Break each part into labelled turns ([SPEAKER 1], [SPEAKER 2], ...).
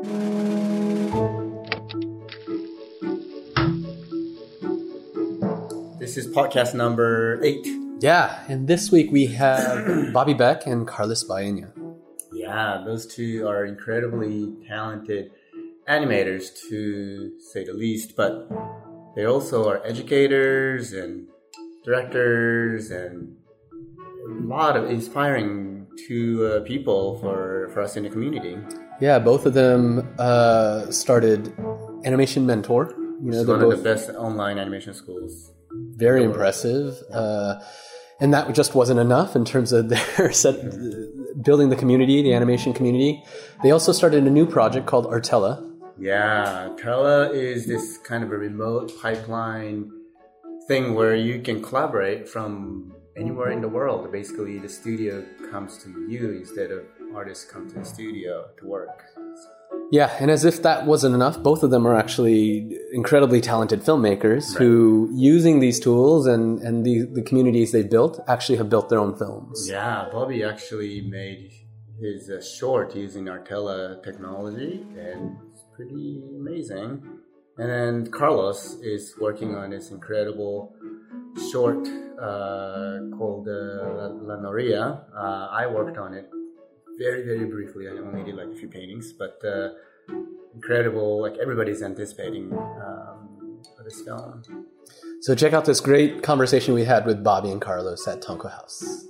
[SPEAKER 1] This is podcast number eight.
[SPEAKER 2] Yeah, and this week we have Bobby Beck and Carlos Baena.
[SPEAKER 1] Yeah, those two are incredibly talented animators, to say the least, but they also are educators and directors and a lot of inspiring to uh, people for, for us in the community.
[SPEAKER 2] Yeah, both of them uh, started Animation Mentor.
[SPEAKER 1] You know, one of the best online animation schools.
[SPEAKER 2] Very impressive. Uh, and that just wasn't enough in terms of their set, building the community, the animation community. They also started a new project called Artella.
[SPEAKER 1] Yeah, Artella is this kind of a remote pipeline thing where you can collaborate from anywhere in the world. Basically, the studio comes to you instead of artists come to the studio to work.
[SPEAKER 2] Yeah, and as if that wasn't enough, both of them are actually incredibly talented filmmakers right. who, using these tools and, and the, the communities they've built, actually have built their own films.
[SPEAKER 1] Yeah, Bobby actually made his uh, short using Artella technology, and it's pretty amazing. And then Carlos is working on this incredible short uh, called uh, La Noria. Uh, I worked on it very, very briefly. I only did like a few paintings, but uh, incredible. Like everybody's anticipating um, for this film.
[SPEAKER 2] So check out this great conversation we had with Bobby and Carlos at Tonko House.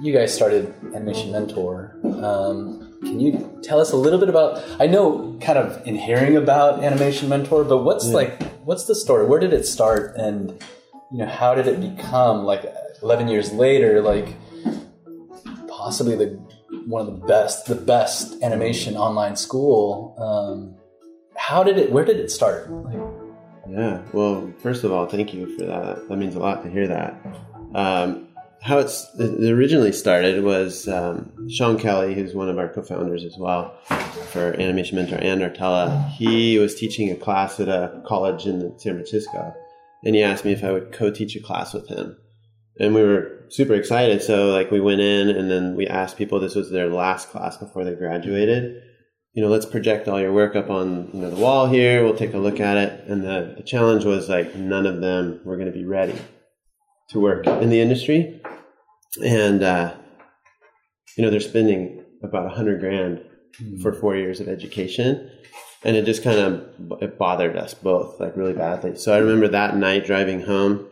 [SPEAKER 2] You guys started Animation Mentor. Um, can you tell us a little bit about? I know kind of in hearing about Animation Mentor, but what's yeah. like what's the story? Where did it start, and you know how did it become like 11 years later like possibly the one of the best the best animation online school? Um, how did it where did it start? Like,
[SPEAKER 3] yeah well first of all thank you for that. That means a lot to hear that. Um, how it's it originally started was um, Shawn Kelly, who's one of our co-founders as well for Animation Mentor and Artella. He was teaching a class at a college in San Francisco, and he asked me if I would co-teach a class with him. And we were super excited. So like we went in and then we asked people, this was their last class before they graduated. You know, let's project all your work up on you know, the wall here. We'll take a look at it. And the, the challenge was like none of them were going to be ready to work in the industry. And, uh, you know, they're spending about a hundred grand mm. for four years of education and it just kind of it bothered us both like really badly. So I remember that night driving home,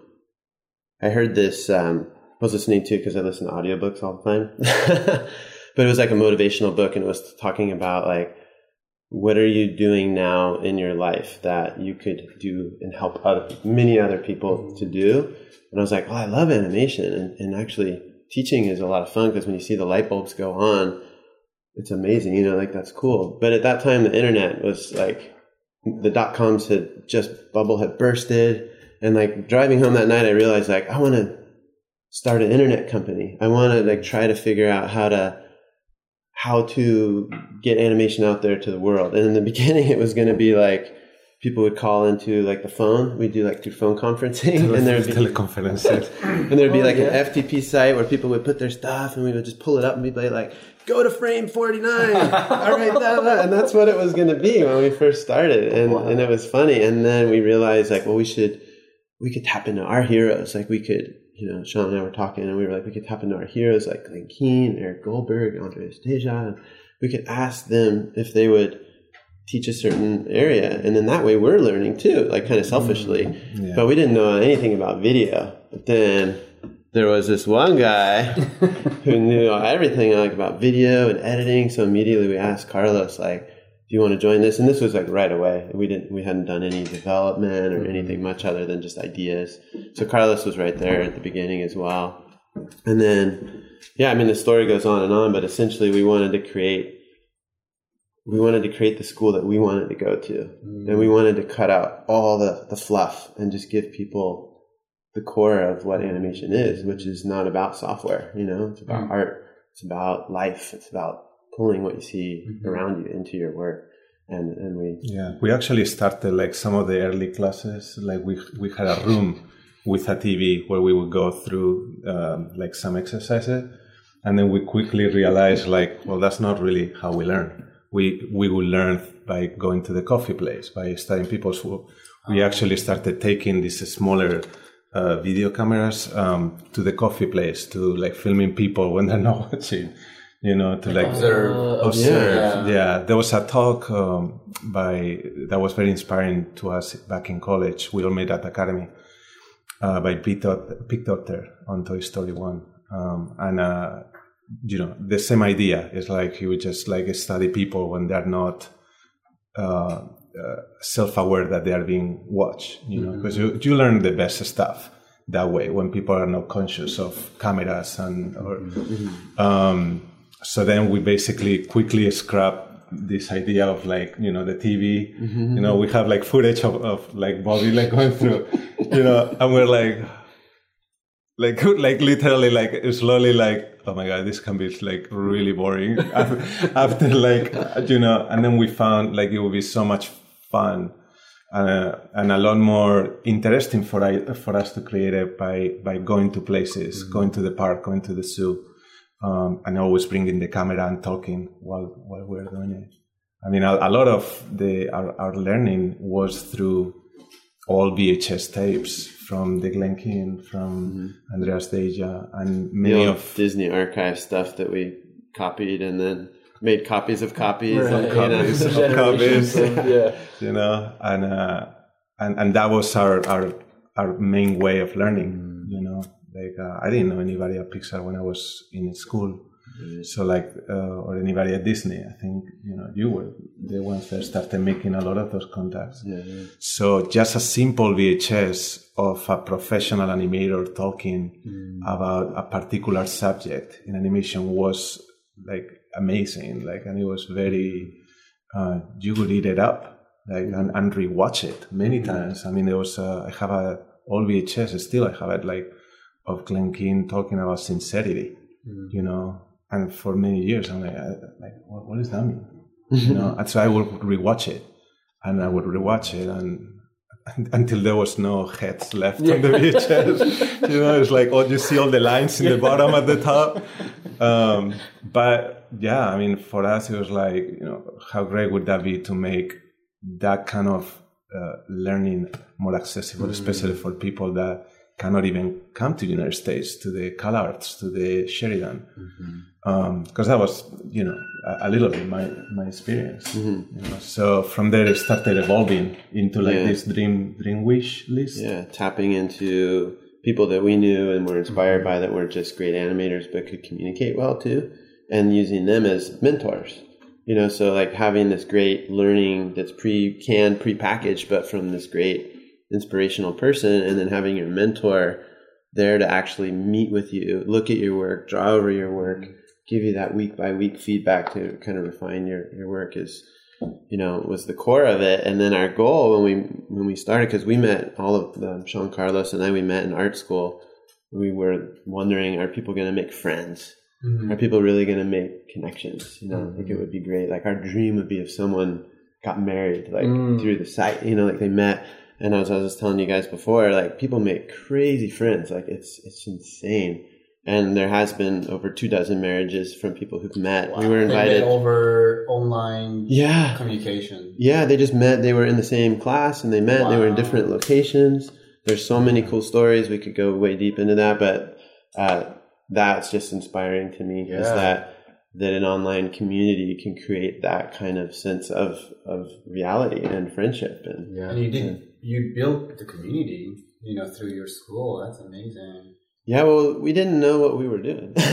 [SPEAKER 3] I heard this. Um, I was listening to because I listen to audiobooks all the time, but it was like a motivational book, and it was talking about like what are you doing now in your life that you could do and help other many other people to do. And I was like, oh, I love animation, and, and actually teaching is a lot of fun because when you see the light bulbs go on it's amazing, you know, like that's cool. But at that time, the internet was like the dot coms had just bubble had bursted, and like driving home that night, I realized like I want to start an internet company. I want to like try to figure out how to how to get animation out there to the world. And in the beginning, it was going to be like people would call into like the phone. We'd do like through phone conferencing,
[SPEAKER 4] Tele- and there'd be teleconferences,
[SPEAKER 3] and there'd be oh, like yeah. an FTP site where people would put their stuff, and we would just pull it up and we'd be like, "Go to frame 49." All right, da, da. and that's what it was going to be when we first started, and wow. and it was funny. And then we realized like, well, we should we could tap into our heroes. Like we could, you know, Shawn and I were talking, and we were like, we could tap into our heroes like Glen Keane, Eric Goldberg, Andreas Deja. We could ask them if they would teach a certain area and then that way we're learning too like kind of selfishly. Mm, yeah. but we didn't know anything about video. But then there was this one guy who knew everything like about video and editing so immediately we asked carlos like do you want to join this? And this was like right away. We didn't we hadn't done any development or anything much other than just ideas. So carlos was right there at the beginning as well. And then yeah i mean the story goes on and on but essentially we wanted to create we wanted to create the school that we wanted to go to. Mm. And we wanted to cut out all the, the fluff and just give people the core of what animation is, which is not about software, you know, it's about mm. art, it's about life, it's about pulling what you see mm-hmm. around you into your work. And, and we
[SPEAKER 4] yeah we actually started like some of the early classes like we we had a room with a TV where we would go through um, like some exercises and then we quickly realized like, well, that's not really how we learn. We we will learn by going to the coffee place, by studying people's work. We actually started taking these smaller uh, video cameras um, to the coffee place to like filming people when they're not watching. You know, to like
[SPEAKER 1] Observe.
[SPEAKER 2] Uh,
[SPEAKER 4] observe.
[SPEAKER 1] yeah.
[SPEAKER 4] Yeah. there was a talk um, by that was very inspiring to us back in college. We all made at Academy uh, by Pete, Dot- Pete Docter on Toy Story One, um, and uh, you know the same idea is like you would just like study people when they're not uh, uh, self-aware that they are being watched. You know, because you you learn the best stuff that way when people are not conscious of cameras and or um, so then we basically quickly scrap this idea of like you know the TV. You know, we have like footage of, of like Bobby like going through, you know, and we're like, like like literally like slowly like oh my god this can be like really boring. After, after like you know and then we found like it would be so much fun uh, and a lot more interesting for I, for us to create it by by going to places going to the park going to the zoo um, and always bringing the camera and talking while while we're doing it. I mean a, a lot of the our, our learning was through all VHS tapes from the Glen Keane, from Andreas Deja, and many of
[SPEAKER 3] Disney archive stuff that we copied and then made copies of copies.
[SPEAKER 2] Right.
[SPEAKER 3] and, you know,
[SPEAKER 4] of copies.
[SPEAKER 2] of- yeah.
[SPEAKER 4] you know, and uh, and and that was our our our main way of learning. You know, like uh, I didn't know anybody at Pixar when I was in school. So like, uh, or anybody at Disney, I think you know you were the ones that started making a lot of those contacts.
[SPEAKER 3] Yeah, yeah.
[SPEAKER 4] So just a simple VHS of a professional animator talking about a particular subject in animation was like amazing. Like, and it was very, uh, you would eat it up, like, and, and rewatch it many times. I mean, there was, uh, I have a old VHS, still I have it, like, of Glen Keane talking about sincerity, you know, and for many years, I'm like, I, like, what, what does that mean? you know, and so I would rewatch it, and I would rewatch it, and until there was no heads left on the VHS. you know, it's like oh, you see all the lines in the bottom at the top. Um, but yeah, I mean, for us, it was like you know, how great would that be to make that kind of uh, learning more accessible, especially for people that cannot even come to the United States, to the CalArts, to the Sheridan, mm-hmm. um, because that was, you know, a, a little bit my my experience. Mm-hmm. You know? So from there, it started evolving into like
[SPEAKER 3] Yeah.
[SPEAKER 4] this dream dream wish list.
[SPEAKER 3] Yeah, tapping into people that we knew and were inspired mm-hmm. by that weren't just great animators but could communicate well too, and using them as mentors. You know, so like having this great learning that's pre canned, pre packaged, but from this great inspirational person, and then having your mentor there to actually meet with you, look at your work, draw over your work, mm-hmm. give you that week by week feedback to kind of refine your, your work is you know was the core of it. And then our goal when we when we started because we met all of them shawn carlos and i we met in art school. We were wondering are people going to make friends? Mm-hmm. Are people really going to make connections? You know like it mm-hmm. would be great. Like our dream would be if someone got married like
[SPEAKER 2] Mm.
[SPEAKER 3] through the site you know like they met and as i was telling you guys before like people make crazy friends like it's it's insane and there has been over two dozen marriages from people who've met we were
[SPEAKER 1] They met
[SPEAKER 3] invited
[SPEAKER 1] over online
[SPEAKER 3] yeah
[SPEAKER 1] communication.
[SPEAKER 3] yeah, they just met. They were in the same class and they met. They were in different locations. There's so many cool stories. We could go way deep into that, but uh, that's just inspiring to me. Is that that an online community can create that kind of sense of of reality and friendship and
[SPEAKER 1] And you did you built the community, you know, through your school. That's amazing.
[SPEAKER 3] Yeah, well, we didn't know what we were doing.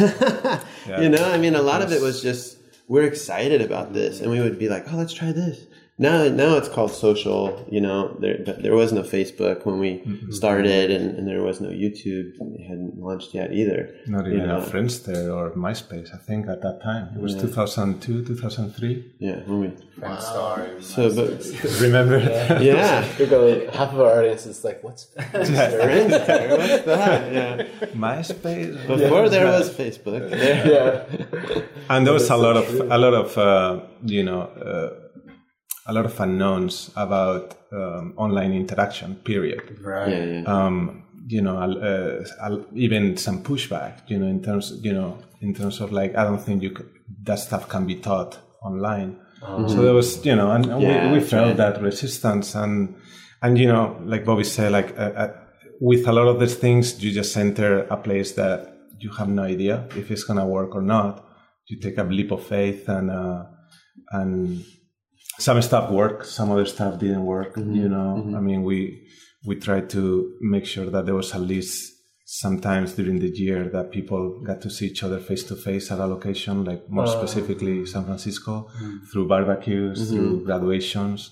[SPEAKER 3] You know, I mean, a lot of it was just we're excited about this, and we would be like, "Oh, let's try this." Now, now it's called social. You know, there there was no Facebook when we started, and, and there was no YouTube. It hadn't launched yet either.
[SPEAKER 4] Not
[SPEAKER 3] You
[SPEAKER 4] even
[SPEAKER 3] know.
[SPEAKER 4] a Friendster or MySpace, I think, at that time. It was
[SPEAKER 3] Yeah.
[SPEAKER 4] 2002, 2003.
[SPEAKER 3] Yeah, when we
[SPEAKER 1] Friendster.
[SPEAKER 3] so but
[SPEAKER 4] Remember?
[SPEAKER 3] yeah.
[SPEAKER 2] We're half of our audience is like, what's
[SPEAKER 3] Friendster, what's that? Yeah.
[SPEAKER 4] MySpace.
[SPEAKER 3] Before there was Facebook. There,
[SPEAKER 2] yeah.
[SPEAKER 4] and there was a lot of a lot of uh, you know uh, a lot of unknowns about um, online interaction period
[SPEAKER 1] Right.
[SPEAKER 3] yeah, yeah.
[SPEAKER 4] um, you know, uh, even some pushback, you know, in terms, you know, in terms of like, I don't think you could, that stuff can be taught online. Mm-hmm. So there was, you know, and yeah, we, we felt right. that resistance and, and, you know, like Bobby said, like, uh, uh, with a lot of these things, you just enter a place that you have no idea if it's going to work or not. You take a leap of faith and, uh, and some stuff worked, some other stuff didn't work, mm-hmm. you know, mm-hmm. I mean, we, we tried to make sure that there was at least sometimes during the year that people got to see each other face to face at a location, like more uh, specifically San Francisco, mm-hmm. through barbecues, mm-hmm. through graduations.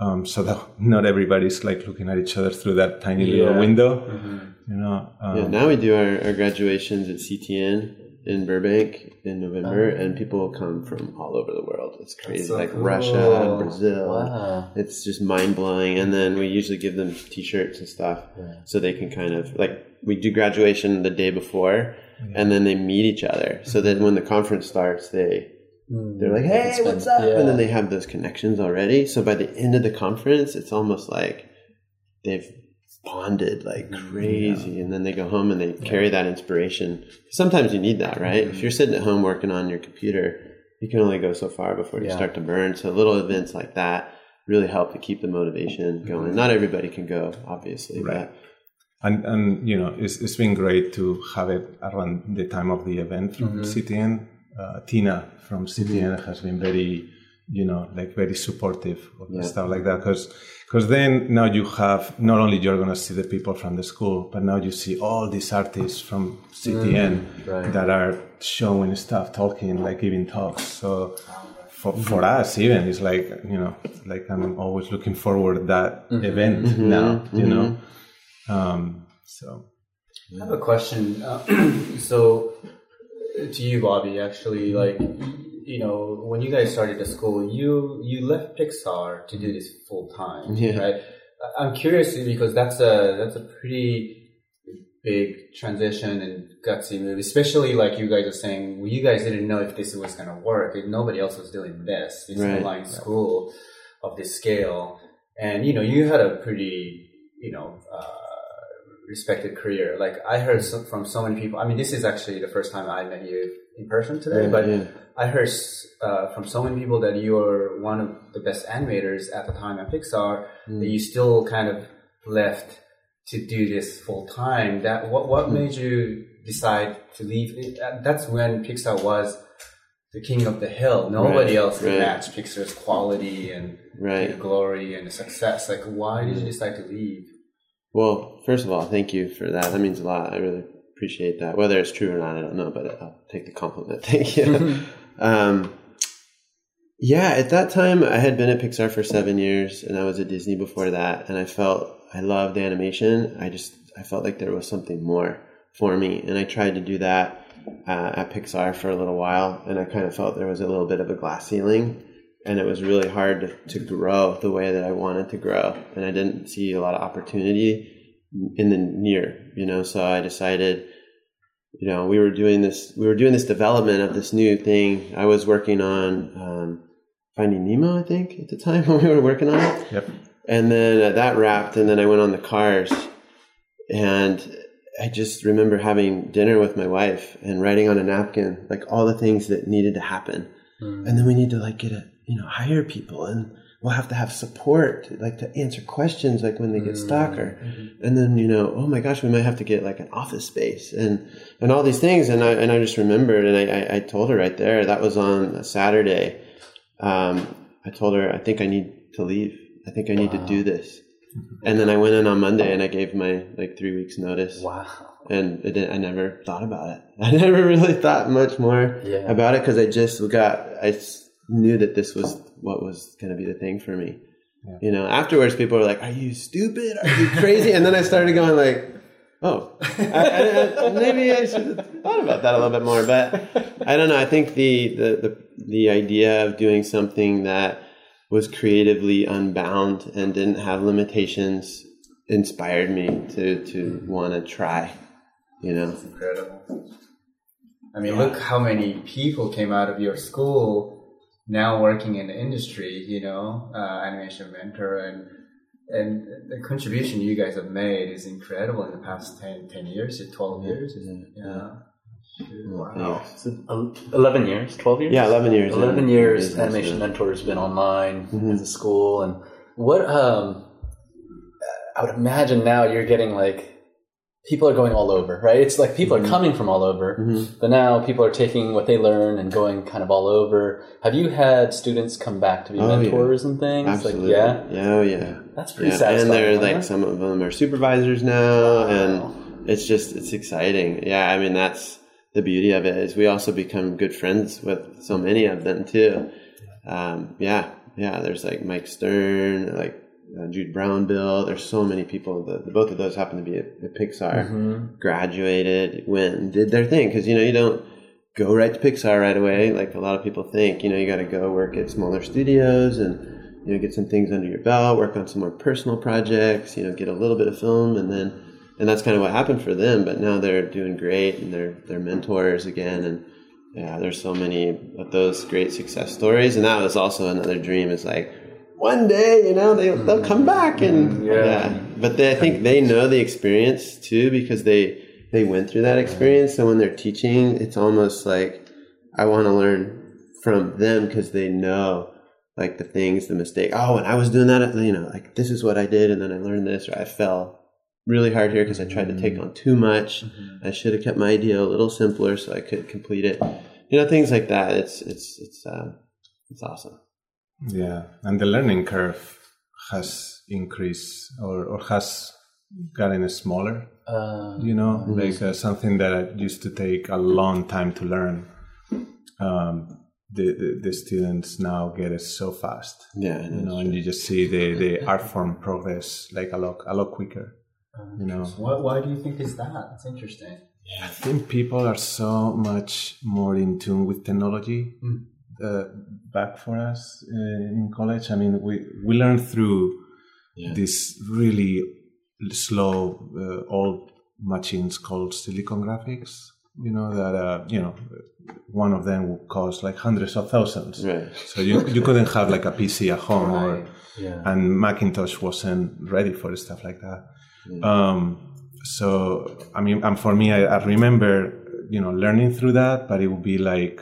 [SPEAKER 4] Um, so that not everybody's like looking at each other through that tiny yeah. little window, mm-hmm. you know.
[SPEAKER 3] Um, yeah, now we do our, our graduations at CTN in Burbank in November, oh. and people come from all over the world. It's crazy, so like cool. Russia, Brazil. Wow. It's just mind blowing. And then we usually give them T-shirts and stuff, yeah. so they can kind of like we do graduation the day before, yeah. and then they meet each other. So then when the conference starts, they mm. they're like, "Hey, what's up?" Yeah. And then they have those connections already. So by the end of the conference, it's almost like they've bonded like mm, crazy yeah. and then they go home and they carry that inspiration sometimes you need that right mm-hmm. if you're sitting at home working on your computer you can only go so far before you yeah. start to burn so little events like that really help to keep the motivation going mm-hmm. not everybody can go obviously right but,
[SPEAKER 4] and and you know it's, it's been great to have it around the time of the event from mm-hmm. CTN uh, Tina from CTN mm-hmm. has been very you know like very supportive of yeah. stuff like that because because then now you have not only you're going to see the people from the school but now you see all these artists from ctn mm, right. that are showing stuff talking like giving talks so for, for us even it's like you know like i'm always looking forward that mm-hmm. event mm-hmm. now mm-hmm. you know um, so
[SPEAKER 1] i have a question uh, so to you bobby actually like you know, when you guys started the school, you you left Pixar to do this full time, yeah. right? I'm curious because that's a that's a pretty big transition and gutsy move, especially like you guys are saying, well, you guys didn't know if this was going to work. Nobody else was doing this, this right. online school of this scale. And, you know, you had a pretty, you know, uh, respected career. Like I heard from so many people. I mean, this is actually the first time I met you in person today, yeah, but yeah. I heard uh, from so many people that you are one of the best animators at the time at Pixar. Mm. That you still kind of left to do this full time. That what what mm. made you decide to leave? It, that's when Pixar was the king of the hill. Nobody right, else could right. match Pixar's quality and right. glory and success. Like, why did you decide to leave?
[SPEAKER 3] Well, first of all, thank you for that. That means a lot. I really appreciate that. Whether it's true or not, I don't know, but I'll take the compliment. Thank you. um, yeah, at that time, I had been at Pixar for seven years, and I was at Disney before that, and I felt I loved animation. I just I felt like there was something more for me, and I tried to do that uh, at Pixar for a little while, and I kind of felt there was a little bit of a glass ceiling and it was really hard to, to grow the way that I wanted to grow, and I didn't see a lot of opportunity in the near, you know. So I decided, you know, we were doing this, we were doing this development of this new thing. I was working on um, Finding Nemo, I think, at the time when we were working on it.
[SPEAKER 4] Yep.
[SPEAKER 3] And then uh, that wrapped, and then I went on the cars, and I just remember having dinner with my wife and writing on a napkin like all the things that needed to happen, mm. and then we need to like get a you know hire people and we'll have to have support like to answer questions like when they get stuck or mm-hmm. and then you know oh my gosh we might have to get like an office space and and all these things and i and i just remembered and i i, told her right there that was on a saturday um, i told her i think i need to leave i think i need wow. to do this and then i went in on monday and i gave my like three weeks notice
[SPEAKER 2] wow
[SPEAKER 3] and it, I never thought about it. I never really thought much more yeah. about it because I just got I knew that this was what was going to be the thing for me. Yeah. You know, afterwards, people were like, "Are you stupid? Are you crazy?" and then I started going like, "Oh, I, I, maybe I should have thought about that a little bit more." But I don't know. I think the the the, the idea of doing something that was creatively unbound and didn't have limitations inspired me to to want to try. You know,
[SPEAKER 1] That's incredible. I mean, yeah. look how many people came out of your school now working in the industry, you know, uh, animation mentor and and the contribution you guys have made is incredible in the past 10, 10 years, or 12 years. isn't it? Yeah. Wow.
[SPEAKER 3] Thanks.
[SPEAKER 2] So, 11 years, 12 years?
[SPEAKER 3] Yeah, 11 years.
[SPEAKER 2] 11
[SPEAKER 3] in
[SPEAKER 2] years
[SPEAKER 3] business,
[SPEAKER 2] animation
[SPEAKER 3] yeah.
[SPEAKER 2] mentor has been online
[SPEAKER 3] Mhm.
[SPEAKER 2] as a school and what um i would imagine now you're getting like people are going all over right it's like people
[SPEAKER 3] Mhm.
[SPEAKER 2] are coming from all over
[SPEAKER 3] Mhm.
[SPEAKER 2] but now people are taking what they learn and going kind of all over have you had students come back to be
[SPEAKER 3] Oh, yeah.
[SPEAKER 2] mentors and things
[SPEAKER 3] Absolutely.
[SPEAKER 2] like yeah
[SPEAKER 3] Yeah, oh, yeah.
[SPEAKER 2] that's pretty
[SPEAKER 3] Yeah,
[SPEAKER 2] satisfying
[SPEAKER 3] and they're
[SPEAKER 2] huh?
[SPEAKER 3] like some of them are supervisors now,
[SPEAKER 2] Wow.
[SPEAKER 3] and it's just it's exciting. Yeah, I mean that's the beauty of it is we also become good friends with so many of them too. Um, yeah, yeah. There's like Mike Stern, like uh, Jude Brownbill. There's so many people. The, both of those happen to be at, at Pixar.
[SPEAKER 2] Mhm.
[SPEAKER 3] Graduated, went and did their thing because you know you don't go right to Pixar right away like a lot of people think. You know you got to go work at smaller studios and you know get some things under your belt, work on some more personal projects. You know get a little bit of film and then and that's kind of what happened for them. But now they're doing great and they're they're mentors again and yeah, there's so many of those great success stories, and that was also another dream. Is like one day, you know, they they'll mm-hmm. come back and mm-hmm.
[SPEAKER 2] Yeah.
[SPEAKER 3] yeah. But they, I think they know the experience too because they they went through that experience. So when they're teaching, it's almost like I want to learn from them because they know like the things, the mistake. Oh, when I was doing that, you know, like this is what I did, and then I learned this, or I fell really hard here because I tried to take mm-hmm. on too much. I should have kept my idea a little simpler so I could complete it. You know, things like that. It's it's it's uh, it's awesome.
[SPEAKER 4] Yeah, and the learning curve has increased or, or has gotten smaller.
[SPEAKER 2] Uh,
[SPEAKER 4] You know, like uh, something that used to take a long time to learn. Um, the, the the students now get it so fast.
[SPEAKER 3] Yeah,
[SPEAKER 4] You know, and you just see the, the art form progress like a lot a lot quicker. You know,
[SPEAKER 1] Why, why do you think is that? It's interesting.
[SPEAKER 4] Yeah, I think people are so much more in tune with technology
[SPEAKER 1] Mm.
[SPEAKER 4] Uh, back for us uh, in college. I mean, we, we learn through
[SPEAKER 3] Yeah.
[SPEAKER 4] this really slow uh, old machines called silicon graphics. You know that uh, you know one of them would cost like hundreds of thousands.
[SPEAKER 3] right.
[SPEAKER 4] So you you couldn't have like a PC at home or
[SPEAKER 2] yeah.
[SPEAKER 4] and Macintosh wasn't ready for stuff like that. Um, so I mean, and for me, I, I remember you know learning through that, but it would be like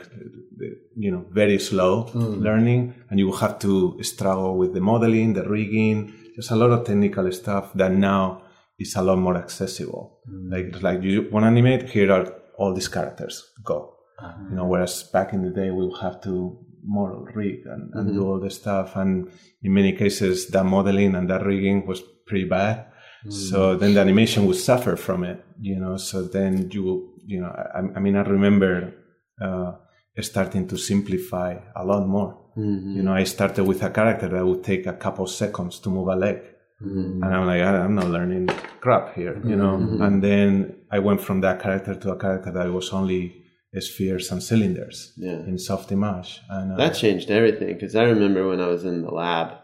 [SPEAKER 4] you know very slow mm. learning, and you have to struggle with the modeling, the rigging, just a lot of technical stuff that now is a lot more accessible. Mm. Like it's like you want to animate, here are all these characters, go. Uh-huh. You know, whereas back in the day we would have to model rig and, and do mm-hmm. all the stuff, and in many cases that modeling and that rigging was pretty bad. Mm. So then the animation would suffer from it, you know. So then you, will you know, I, I mean, I remember uh, starting to simplify a lot more. Mm-hmm. You know, I started with a character that would take a couple seconds to move a leg, mm-hmm. and I'm like, I- I'm not learning crap here, you know. Mm-hmm. And then I went from that character to a character that was only spheres and cylinders
[SPEAKER 3] Yeah.
[SPEAKER 4] in Softimage, and uh,
[SPEAKER 3] That changed everything because I remember when I was in the lab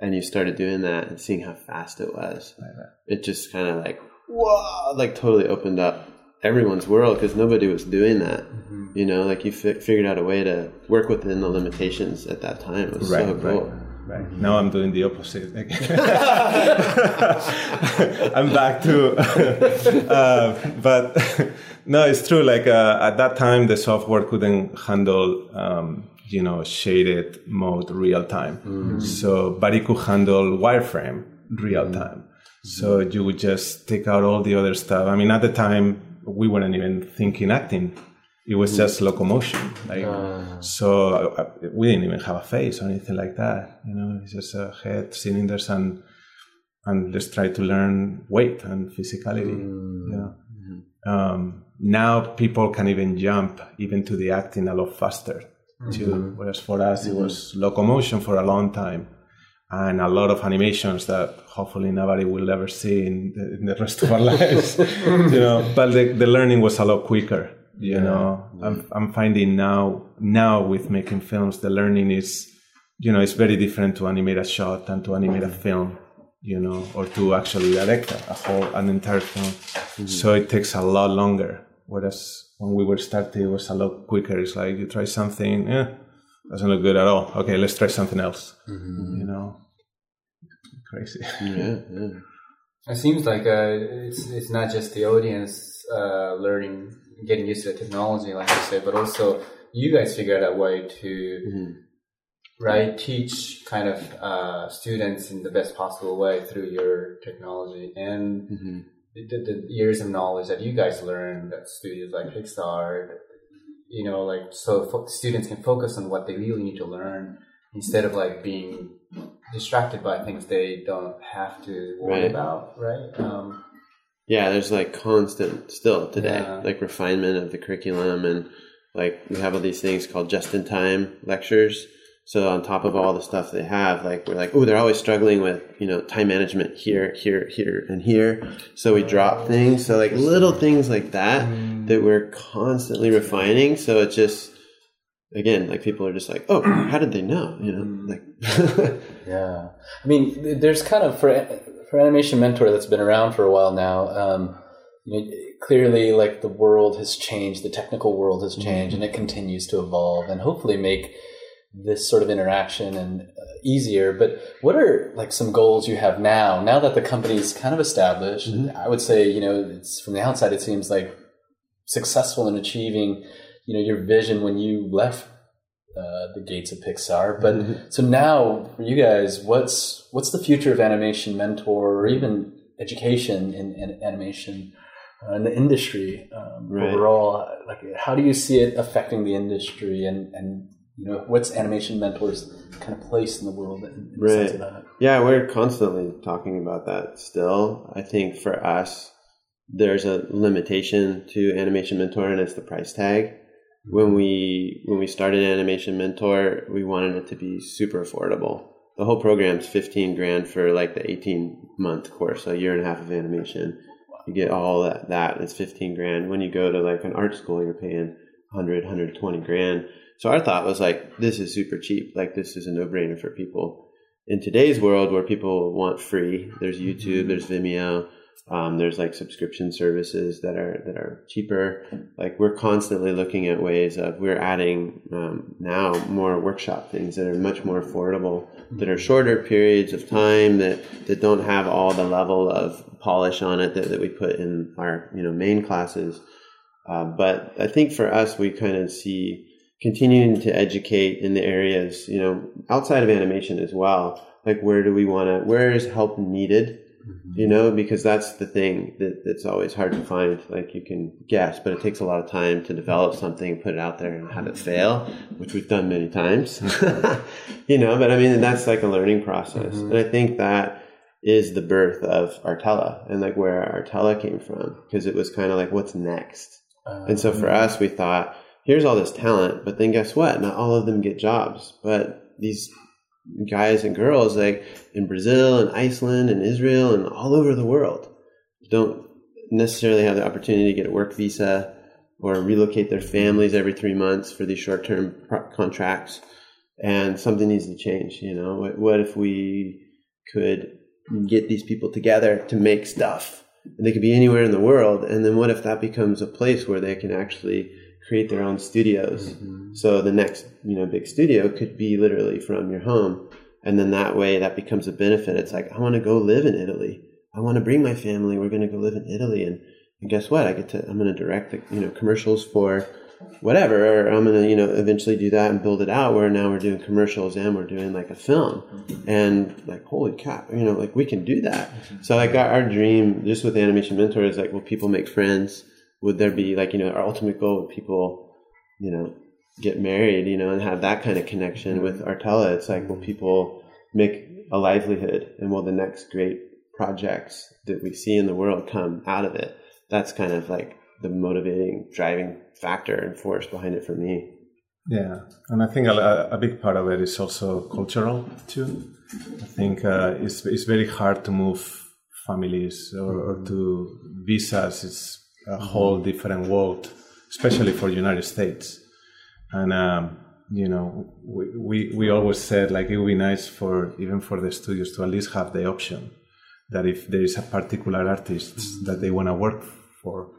[SPEAKER 3] and you started doing that and seeing how fast it was. It just kind of like, whoa, like totally opened up everyone's world because nobody was doing that. You know, like you fi- figured out a way to work within the limitations at that time. It was
[SPEAKER 4] Right,
[SPEAKER 3] so
[SPEAKER 4] right,
[SPEAKER 3] cool.
[SPEAKER 4] right. Now I'm doing the opposite. I'm back to, uh, but no, it's true. Like uh, at that time, the software couldn't handle, um, you know, shaded mode real time. So, but it could handle wireframe real time. So you would just take out all the other stuff. I mean, at the time, we weren't even thinking acting. It was just locomotion. Like, ah. so uh, we didn't even have a face or anything like that. You know, it's just a head, cylinders, and and let's try to learn weight and physicality. Mm. You know, mm-hmm. um, now people can even jump even to the acting a lot faster too. Whereas for us, it mm-hmm. was locomotion for a long time. And a lot of animations that hopefully nobody will ever see in the, in the rest of our lives, you know. But the, the learning was a lot quicker, you know. I'm, I'm finding now now with making films, the learning is, you know, it's very different to animate a shot than to animate a film, you know, or to actually direct a a whole an entire film. So it takes a lot longer. Whereas when we were starting, it was a lot quicker. It's like you try something, eh, doesn't look good at all. Okay, let's try something else. You know, crazy.
[SPEAKER 3] Yeah, yeah.
[SPEAKER 2] It seems like uh, it's it's not just the audience uh, learning, getting used to the technology, like you said, but also you guys figured out a way to
[SPEAKER 3] Mhm.
[SPEAKER 2] right teach kind of uh, students in the best possible way through your technology and
[SPEAKER 3] hmm
[SPEAKER 2] the, the, the years of knowledge that you guys learned at studios like Pixar. You know, like so fo- students can focus on what they really need to learn instead of like being distracted by things they don't have to worry
[SPEAKER 3] Right.
[SPEAKER 2] about, right? Um,
[SPEAKER 3] Yeah, there's like constant still today,
[SPEAKER 2] Yeah.
[SPEAKER 3] like refinement of the curriculum, and like we have all these things called just in time lectures. So on top of all the stuff they have, like we're like, oh, they're always struggling with you know time management here, here, here, and here. So we drop things. So like little things like that mm. that we're constantly refining. So it's just again like people are just like, oh, how did they know? You know, mm. like
[SPEAKER 2] Yeah, I mean, there's kind of for for animation mentor that's been around for a while now. Um, you know, clearly, like the world has changed, the technical world has mm-hmm. changed, and it continues to evolve, and hopefully make this sort of interaction and uh, easier. But what are like some goals you have now? Now that the company's kind of established, I would say you know, it's from the outside, it seems like successful in achieving you know your vision when you left uh, the gates of Pixar. But so now for you guys, what's what's the future of animation mentor or even education in, in animation uh, in the industry um,
[SPEAKER 3] Right.
[SPEAKER 2] overall? Like, how do you see it affecting the industry and and you know what's animation mentors kind of place in the world in, in the of that?
[SPEAKER 3] Yeah, we're constantly talking about that still. I think for us, there's a limitation to Animation Mentor, and it's the price tag. When mm-hmm. we when we started Animation Mentor, we wanted it to be super affordable. The whole program's fifteen grand for like the eighteen month course, a year and a half of animation. You get all that. That it's fifteen grand. When you go to like an art school, you're paying 100, 120 grand. So our thought was like, this is super cheap. Like this is a no brainer for people in today's world where people want free, there's YouTube, there's Vimeo, um, there's like subscription services that are that are cheaper. Like we're constantly looking at ways of we're adding um, now more workshop things that are much more affordable, that are shorter periods of time that that don't have all the level of polish on it that, that we put in our you know main classes. Uh, but I think for us, we kind of see continuing to educate in the areas, you know, outside of animation as well. Like, where do we want to, where is help needed? Mm-hmm. You know, because that's the thing that, that's always hard to find. Like, you can guess, but it takes a lot of time to develop something, put it out there, and have it fail, which we've done many times. you know, but I mean, that's like a learning process. Mm-hmm. And I think that is the birth of Artella and like where Artella came from, because it was kind of like, what's next?
[SPEAKER 2] Uh,
[SPEAKER 3] And so for mm-hmm. us, we thought, here's all this talent, but then guess what? Not all of them get jobs. But these guys and girls, like in Brazil and Iceland and Israel and all over the world, don't necessarily have the opportunity to get a work visa or relocate their families every three months for these short term contracts. And something needs to change. You know, what, what if we could get these people together to make stuff? And they could be anywhere in the world. And then what if that becomes a place where they can actually create their own studios? Mm-hmm. So the next, you know, big studio could be literally from your home. And then that way that becomes a benefit. It's like, I want to go live in Italy. I want to bring my family. We're going to go live in Italy. And, and guess what? I get to, I'm going to direct the, you know, commercials for whatever, or I'm going to, you know, eventually do that and build it out where now we're doing commercials and we're doing like a film mm-hmm. and like, holy crap, you know, like we can do that. Mm-hmm. So like our, our dream just with Animation Mentor is like, will people make friends? Would there be like, you know, our ultimate goal would people, you know, get married, you know, and have that kind of connection with mm-hmm. Artella. It's like, will mm-hmm. people make a livelihood and will the next great projects that we see in the world come out of it? That's kind of like the motivating driving factor and force behind it for me.
[SPEAKER 4] Yeah, and I think a, a big part of it is also cultural too. I think uh, it's it's very hard to move families or, or mm-hmm. to visas. It's a whole different world, especially for the United States. And um, you know, we, we we always said like it would be nice for even for the studios to at least have the option that if there is a particular artist that they want to work for,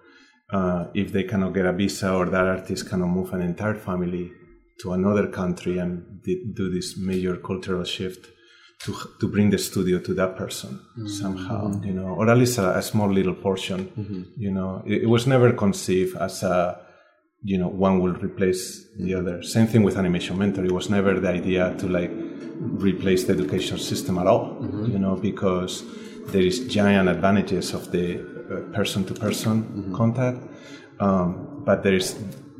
[SPEAKER 4] uh, if they cannot get a visa or that artist cannot move an entire family to another country and do this major cultural shift, to to bring the studio to that person mm-hmm. somehow, you know, or at least a, a small little portion. Mm-hmm. You know, it, it was never conceived as a you know one will replace the mm-hmm. other. Same thing with Animation Mentor. It was never the idea to like replace the education system at all. You know, because there is giant advantages of the person to person contact, um, but there is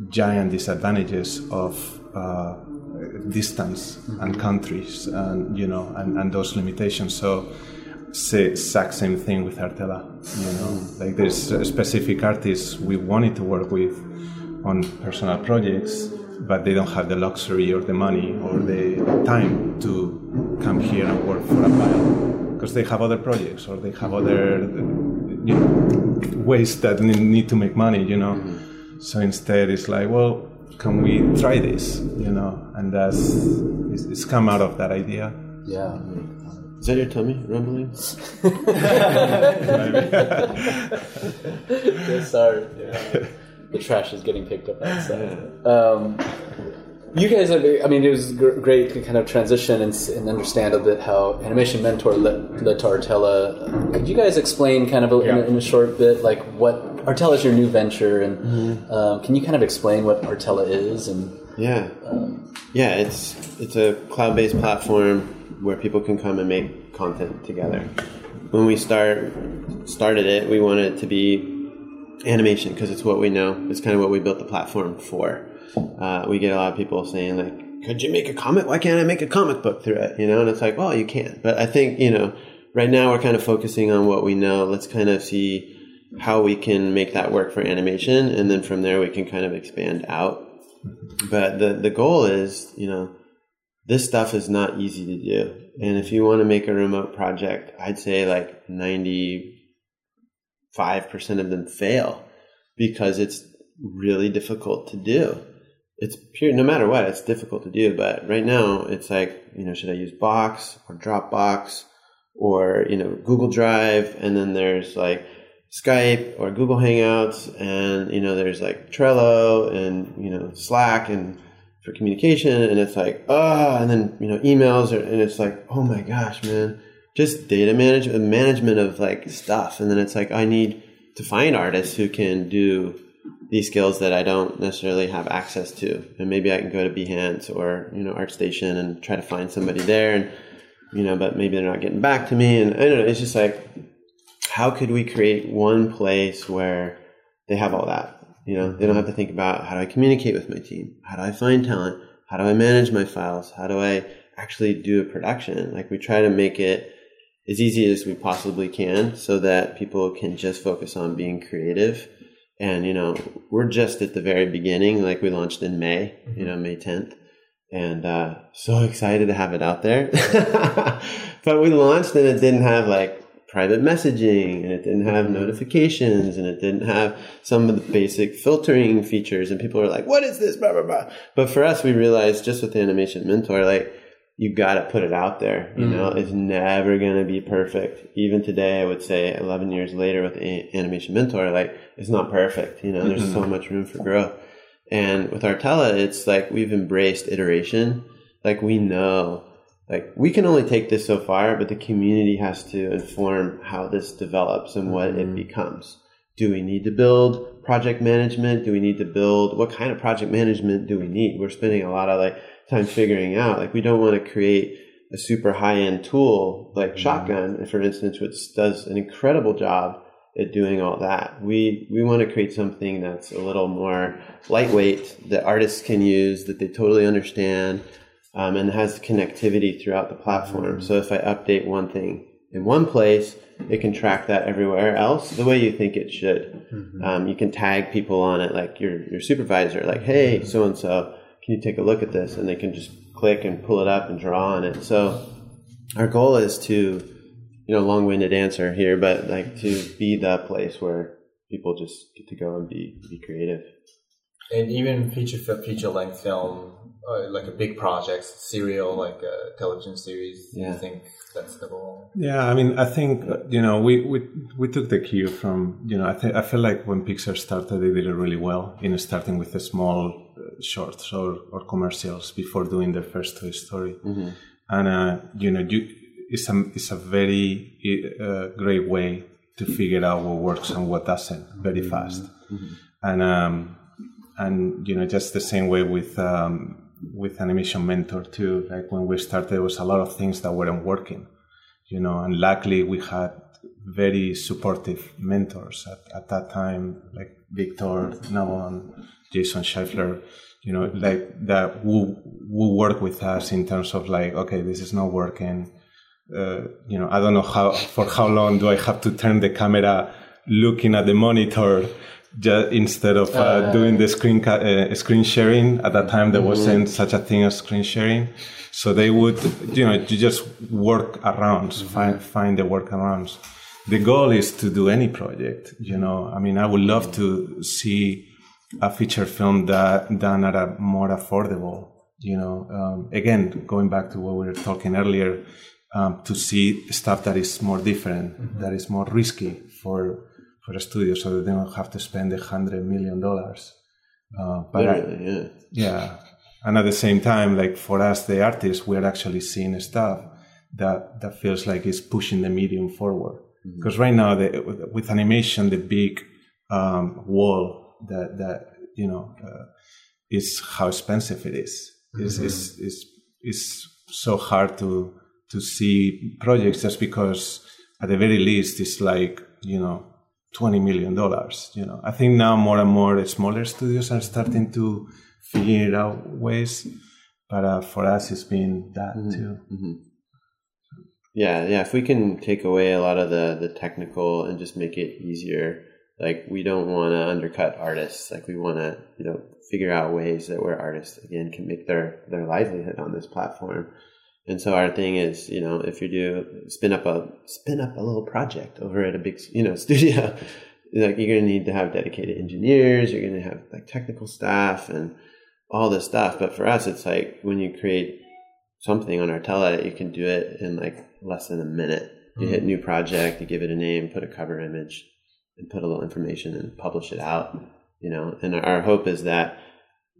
[SPEAKER 4] giant disadvantages of uh, distance and mm-hmm. countries and you know and, and those limitations. So say exact same thing with Artella you know. Mm-hmm. Like there's specific artists we wanted to work with on personal projects but they don't have the luxury or the money or the mm-hmm. time to come here and work for a while. Because they have other projects or they have other you know ways that need to make money you know. So instead it's like well can we try this you know and that's it's, it's come out of that idea
[SPEAKER 2] Yeah.
[SPEAKER 3] Is that your tummy rumbling?
[SPEAKER 2] Yeah, sorry. The trash is getting picked up outside. Um, you guys, have, I mean, it was gr- great to kind of transition and, and understand a bit how Animation Mentor led, led to Artella. Could you guys explain kind of a, in, in a short bit, like what Artella is your new venture, and um, can you kind of explain what Artella is? And
[SPEAKER 3] Yeah, yeah. It's it's a cloud-based platform where people can come and make content together. When we start started it, we wanted it to be animation because it's what we know. It's kind of what we built the platform for. Uh, we get a lot of people saying like, "Could you make a comic? Why can't I make a comic book through it?" You know, and it's like, well, you can. But I think you know, right now we're kind of focusing on what we know. Let's kind of see how we can make that work for animation, and then from there we can kind of expand out. But the the goal is you know this stuff is not easy to do. And if you want to make a remote project i'd say like 95% of them fail because it's really difficult to do. It's pure no matter what it's difficult to do. But right now it's like you know should i use box or dropbox or you know google drive? And then there's like Skype or Google Hangouts, and you know, there's like Trello and you know Slack and for communication, and it's like ah, and then you know emails, and it's like oh my gosh, man, just data management, management of like stuff, and then it's like I need to find artists who can do these skills that I don't necessarily have access to, and maybe I can go to Behance or you know ArtStation and try to find somebody there, and you know, but maybe they're not getting back to me, and I don't know, it's just like how could we create one place where they have all that? You know, they don't have to think about how do I communicate with my team? How do I find talent? How do I manage my files? How do I actually do a production? Like we try to make it as easy as we possibly can so that people can just focus on being creative. And, you know, we're just at the very beginning, like we launched in May, you know, May 10th. And uh, so excited to have it out there. but we launched and it didn't have like private messaging and it didn't have mm-hmm. notifications and it didn't have some of the basic filtering features and people are like what is this? Blah blah blah. But for us we realized just with the animation mentor like you got to put it out there you know? Mm-hmm. It's never going to be perfect. Even today i would say 11 years later with a- animation mentor like it's not perfect you know? There's so mm-hmm. much room for growth. And with artella it's like we've embraced iteration. Like we know like we can only take this so far but the community has to inform how this develops and what it mm-hmm. becomes. Do we need to build project management? Do we need to build what kind of project management do we need? We're spending a lot of like time figuring out like we don't want to create a super high end tool like mm-hmm. shotgun for instance which does an incredible job at doing all that. We we want to create something that's a little more lightweight that artists can use that they totally understand um, and has connectivity throughout the platform. So if I update one thing in one place, it can track that everywhere else the way you think it should. Um, you can tag people on it, like your your supervisor, like, "Hey, so and so, can you take a look at this?" And they can just click and pull it up and draw on it. So our goal is to, you know, long-winded answer here, but like to be the place where people just get to go and be be creative.
[SPEAKER 5] And even feature feature length film, uh, like a big project, serial, like a television series. Do you think that's the goal?
[SPEAKER 4] Yeah, I mean, I think uh, you know we we we took the cue from you know I think I feel like when Pixar started, they did it really well in starting with the small uh, shorts or or commercials before doing their first Toy Story, and uh, you know you it's a it's a very uh, great way to figure out what works and what doesn't very fast, and um, and you know just the same way with um, with animation mentor too. Like when we started, there was a lot of things that weren't working, you know, and luckily we had very supportive mentors at, at that time, like Victor Navone, Jason Schleifer, you know, like that will will work with us in terms of like, okay, this is not working. Uh, you know, I don't know how for how long do I have to turn the camera looking at the monitor just instead of uh, doing the screen uh, screen sharing. At that time, there wasn't such a thing as screen sharing, so they would, you know, you just work around, find find the workarounds. The goal is to do any project. You know, I mean, I would love to see a feature film that done at a more affordable. You know, um, again, going back to what we were talking earlier, um, to see stuff that is more different, that is more risky for for a studio, so they don't have to spend a hundred million dollars. Uh, but I-
[SPEAKER 3] Literally, yeah.
[SPEAKER 4] yeah, and at the same time, like for us, the artists, we're actually seeing stuff that that feels like it's pushing the medium forward. Because right now, the, with, with animation, the big um, wall that that you know uh, is how expensive it is. Is is is is so hard to to see projects just because at the very least it's like you know 20 million dollars you know i think now more and more smaller studios are starting to figure out ways but uh, for us it's been that too
[SPEAKER 3] Yeah, yeah. If we can take away a lot of the the technical and just make it easier, like we don't want to undercut artists. Like we want to, you know, figure out ways that where artists again can make their their livelihood on this platform. And so our thing is, you know, if you do spin up a spin up a little project over at a big, you know, studio, like you're going to need to have dedicated engineers. You're going to have like technical staff and all this stuff. But for us, it's like when you create something on Artella, you can do it in like less than a minute. You hit mm. new project, you give it a name, put a cover image, and put a little information and publish it out. You know, and our hope is that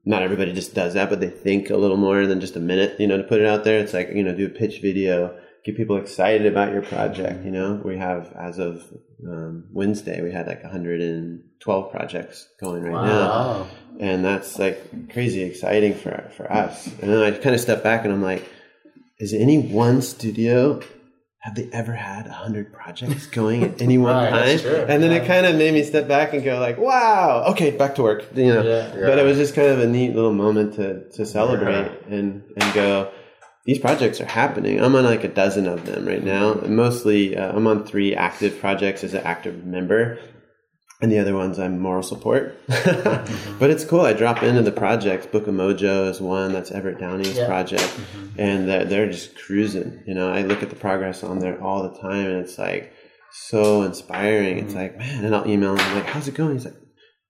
[SPEAKER 3] not everybody just does that, but they think a little more than just a minute. You know, to put it out there, it's like you know, do a pitch video, get people excited about your project. You know, we have as of um, Wednesday, we had like 112 projects going right now and that's like crazy exciting for for us. And then I kind of step back and I'm like, is any one studio have they ever had a hundred projects going at any one
[SPEAKER 5] Right,
[SPEAKER 3] time?
[SPEAKER 5] true.
[SPEAKER 3] And then it kind of made me step back and go like, wow, okay, back to work. You know,
[SPEAKER 5] Yeah.
[SPEAKER 3] but it was just kind of a neat little moment to to celebrate and and go. These projects are happening. I'm on like a dozen of them right now. Mostly, uh, I'm on three active projects as an active member, and the other ones I'm moral support. but it's cool. I drop into the projects. Book of Mojo is one that's Everett Downing's
[SPEAKER 5] Yeah.
[SPEAKER 3] project, mm-hmm. and they're, they're just cruising. You know, I look at the progress on there all the time, and it's like so inspiring. It's mm-hmm. like, man, and I'll email him like, "How's it going?" He's like,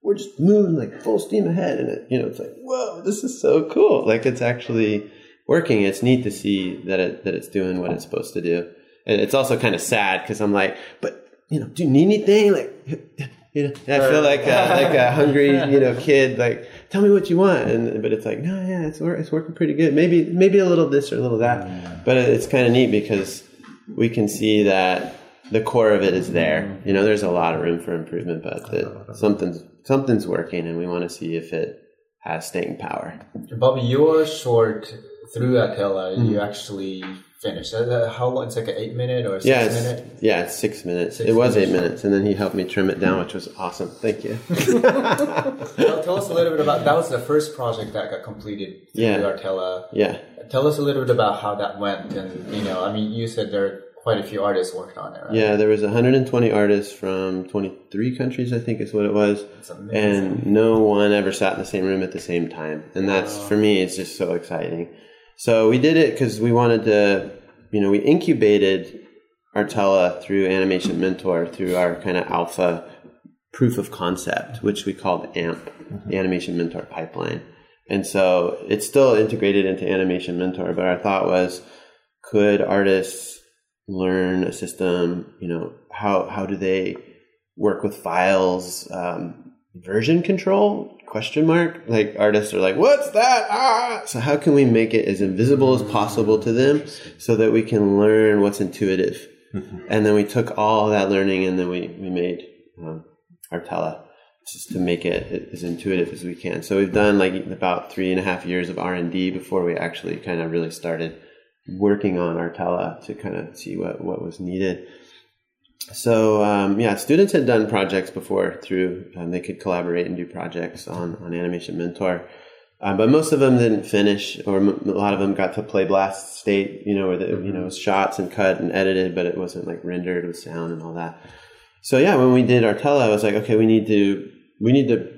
[SPEAKER 3] "We're just moving like full steam ahead," and it, you know, it's like, "Whoa, this is so cool!" Like it's actually working. It's neat to see that it that it's doing what it's supposed to do, and it's also kind of sad because I'm like, but you know, do you need anything? Like, you know, and I feel like a, like a hungry, you know, kid. Like, tell me what you want, and but it's like, no, yeah, it's it's working pretty good. Maybe maybe a little this or a little that, but it's kind of neat because we can see that the core of it is there. You know, there's a lot of room for improvement, but that something's something's working, and we want to see if it has staying power.
[SPEAKER 5] Bobby, your short through Artella, you
[SPEAKER 3] Mm-hmm.
[SPEAKER 5] actually finished. Uh, How long? It's like an eight minute or six
[SPEAKER 3] Yeah, it's,
[SPEAKER 5] minute.
[SPEAKER 3] yeah, it's six minutes.
[SPEAKER 5] Six
[SPEAKER 3] it was eight
[SPEAKER 5] minutes.
[SPEAKER 3] minutes, and then he helped me trim it down, which was awesome. Thank you.
[SPEAKER 5] Tell, tell us a little bit about that. Was the first project that got completed
[SPEAKER 3] Yeah.
[SPEAKER 5] Artella.
[SPEAKER 3] yeah.
[SPEAKER 5] Tell us a little bit about how that went, and you know, I mean, you said there are quite a few artists worked on it, right?
[SPEAKER 3] Yeah, there was 120 artists from 23 countries, I think is what it was. And no one ever sat in the same room at the same time. And that's, for me, it's just so exciting. So we did it because we wanted to, you know, we incubated Artella through Animation Mentor, through our kind of alpha proof of concept, which we called AMP, the Animation Mentor pipeline. And so it's still integrated into Animation Mentor, but our thought was, could artists learn a system? You know, how how do they work with files? Um, version control question mark? Like artists are like what's that? Ah! So how can we make it as invisible as possible to them so that we can learn what's intuitive? And then we took all that learning and then we we made um, artella just to make it as intuitive as we can. So we've done like about three and a half years of r&d before we actually kind of really started working on artella to kind of see what what was needed so um, yeah, students had done projects before through um, they could collaborate and do projects on on Animation Mentor, um, but most of them didn't finish, or m- a lot of them got to play blast state, you know, where the you know shots and cut and edited, but it wasn't like rendered with sound and all that. So yeah, when we did Artella, I was like, okay, we need to we need to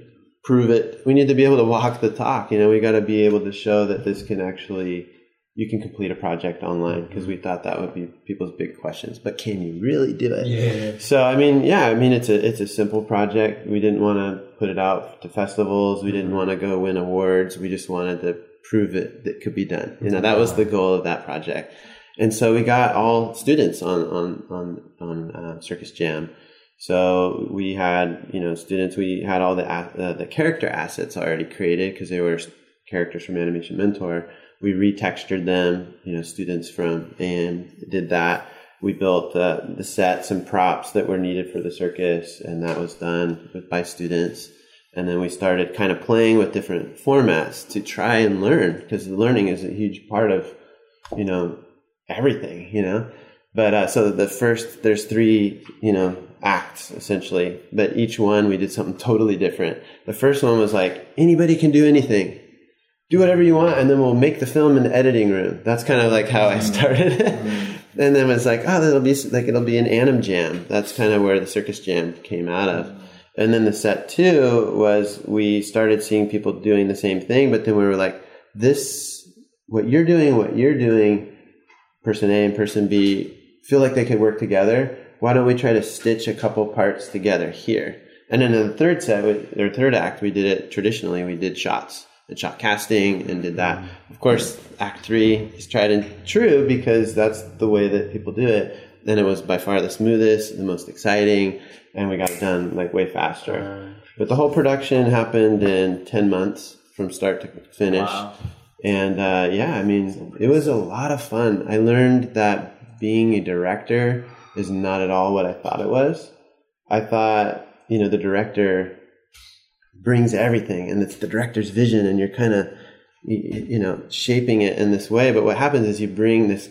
[SPEAKER 3] prove it. We need to be able to walk the talk. You know, we got to be able to show that this can actually you can complete a project online because we thought that would be people's big questions. But can you really do it?
[SPEAKER 5] Yeah.
[SPEAKER 3] So I mean, yeah, I mean it's a it's a simple project. We didn't want to put it out to festivals. We didn't want to go win awards. We just wanted to prove it that it could be done. You know, that was the goal of that project. And so we got all students on on on on uh, Circus Jam. So we had you know students. We had all the uh, the character assets already created because they were characters from Animation Mentor we retextured them. You know, students from AM did that. We built uh, the sets and props that were needed for the circus, and that was done with, by students. And then we started kind of playing with different formats to try and learn because learning is a huge part of, you know, everything. You know, but uh, so the first there's three, you know, acts essentially, but each one we did something totally different. The first one was like anybody can do anything do whatever you want and then we'll make the film in the editing room. That's kind of like how i mm-hmm. started. It. and then it's like oh that'll be like it'll be an anim jam. That's kind of where the circus jam came out of. And then the set two was we started seeing people doing the same thing but then we were like this what you're doing what you're doing person a and person b feel like they could work together. Why don't we try to stitch a couple parts together here? And then in the third set or third act we did it traditionally. We did shots and shot casting and did that. Of course, Act Three is tried and true because that's the way that people do it. Then it was by far the smoothest, the most exciting, and we got it done like way faster. But the whole production happened in ten months from start to finish,
[SPEAKER 5] Wow.
[SPEAKER 3] and uh, yeah, I mean, it was a lot of fun. I learned that being a director is not at all what I thought it was. I thought, you know, the director brings everything and it's the director's vision and you're kind of you, know shaping it in this way. But what happens is you bring this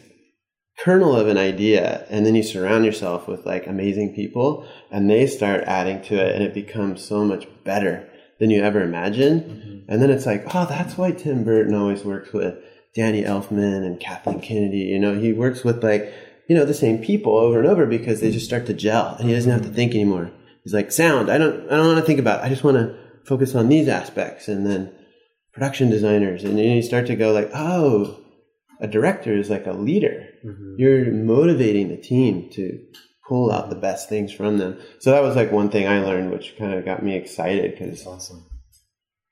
[SPEAKER 3] kernel of an idea and then you surround yourself with like amazing people and they start adding to it and it becomes so much better than you ever imagined. Mm-hmm. And then it's like oh that's why tim burton always works with danny elfman and kathleen kennedy. You know he works with like you know the same people over and over because they just start to gel and he doesn't have to think anymore. He's like sound i don't i don't want to think about it. i just want to focus on these aspects and then production designers. And then you start to go like oh a director is like a leader. Mm-hmm. You're motivating the team to pull out the best things from them. So that was like one thing i learned which kind of got me excited because
[SPEAKER 5] Awesome.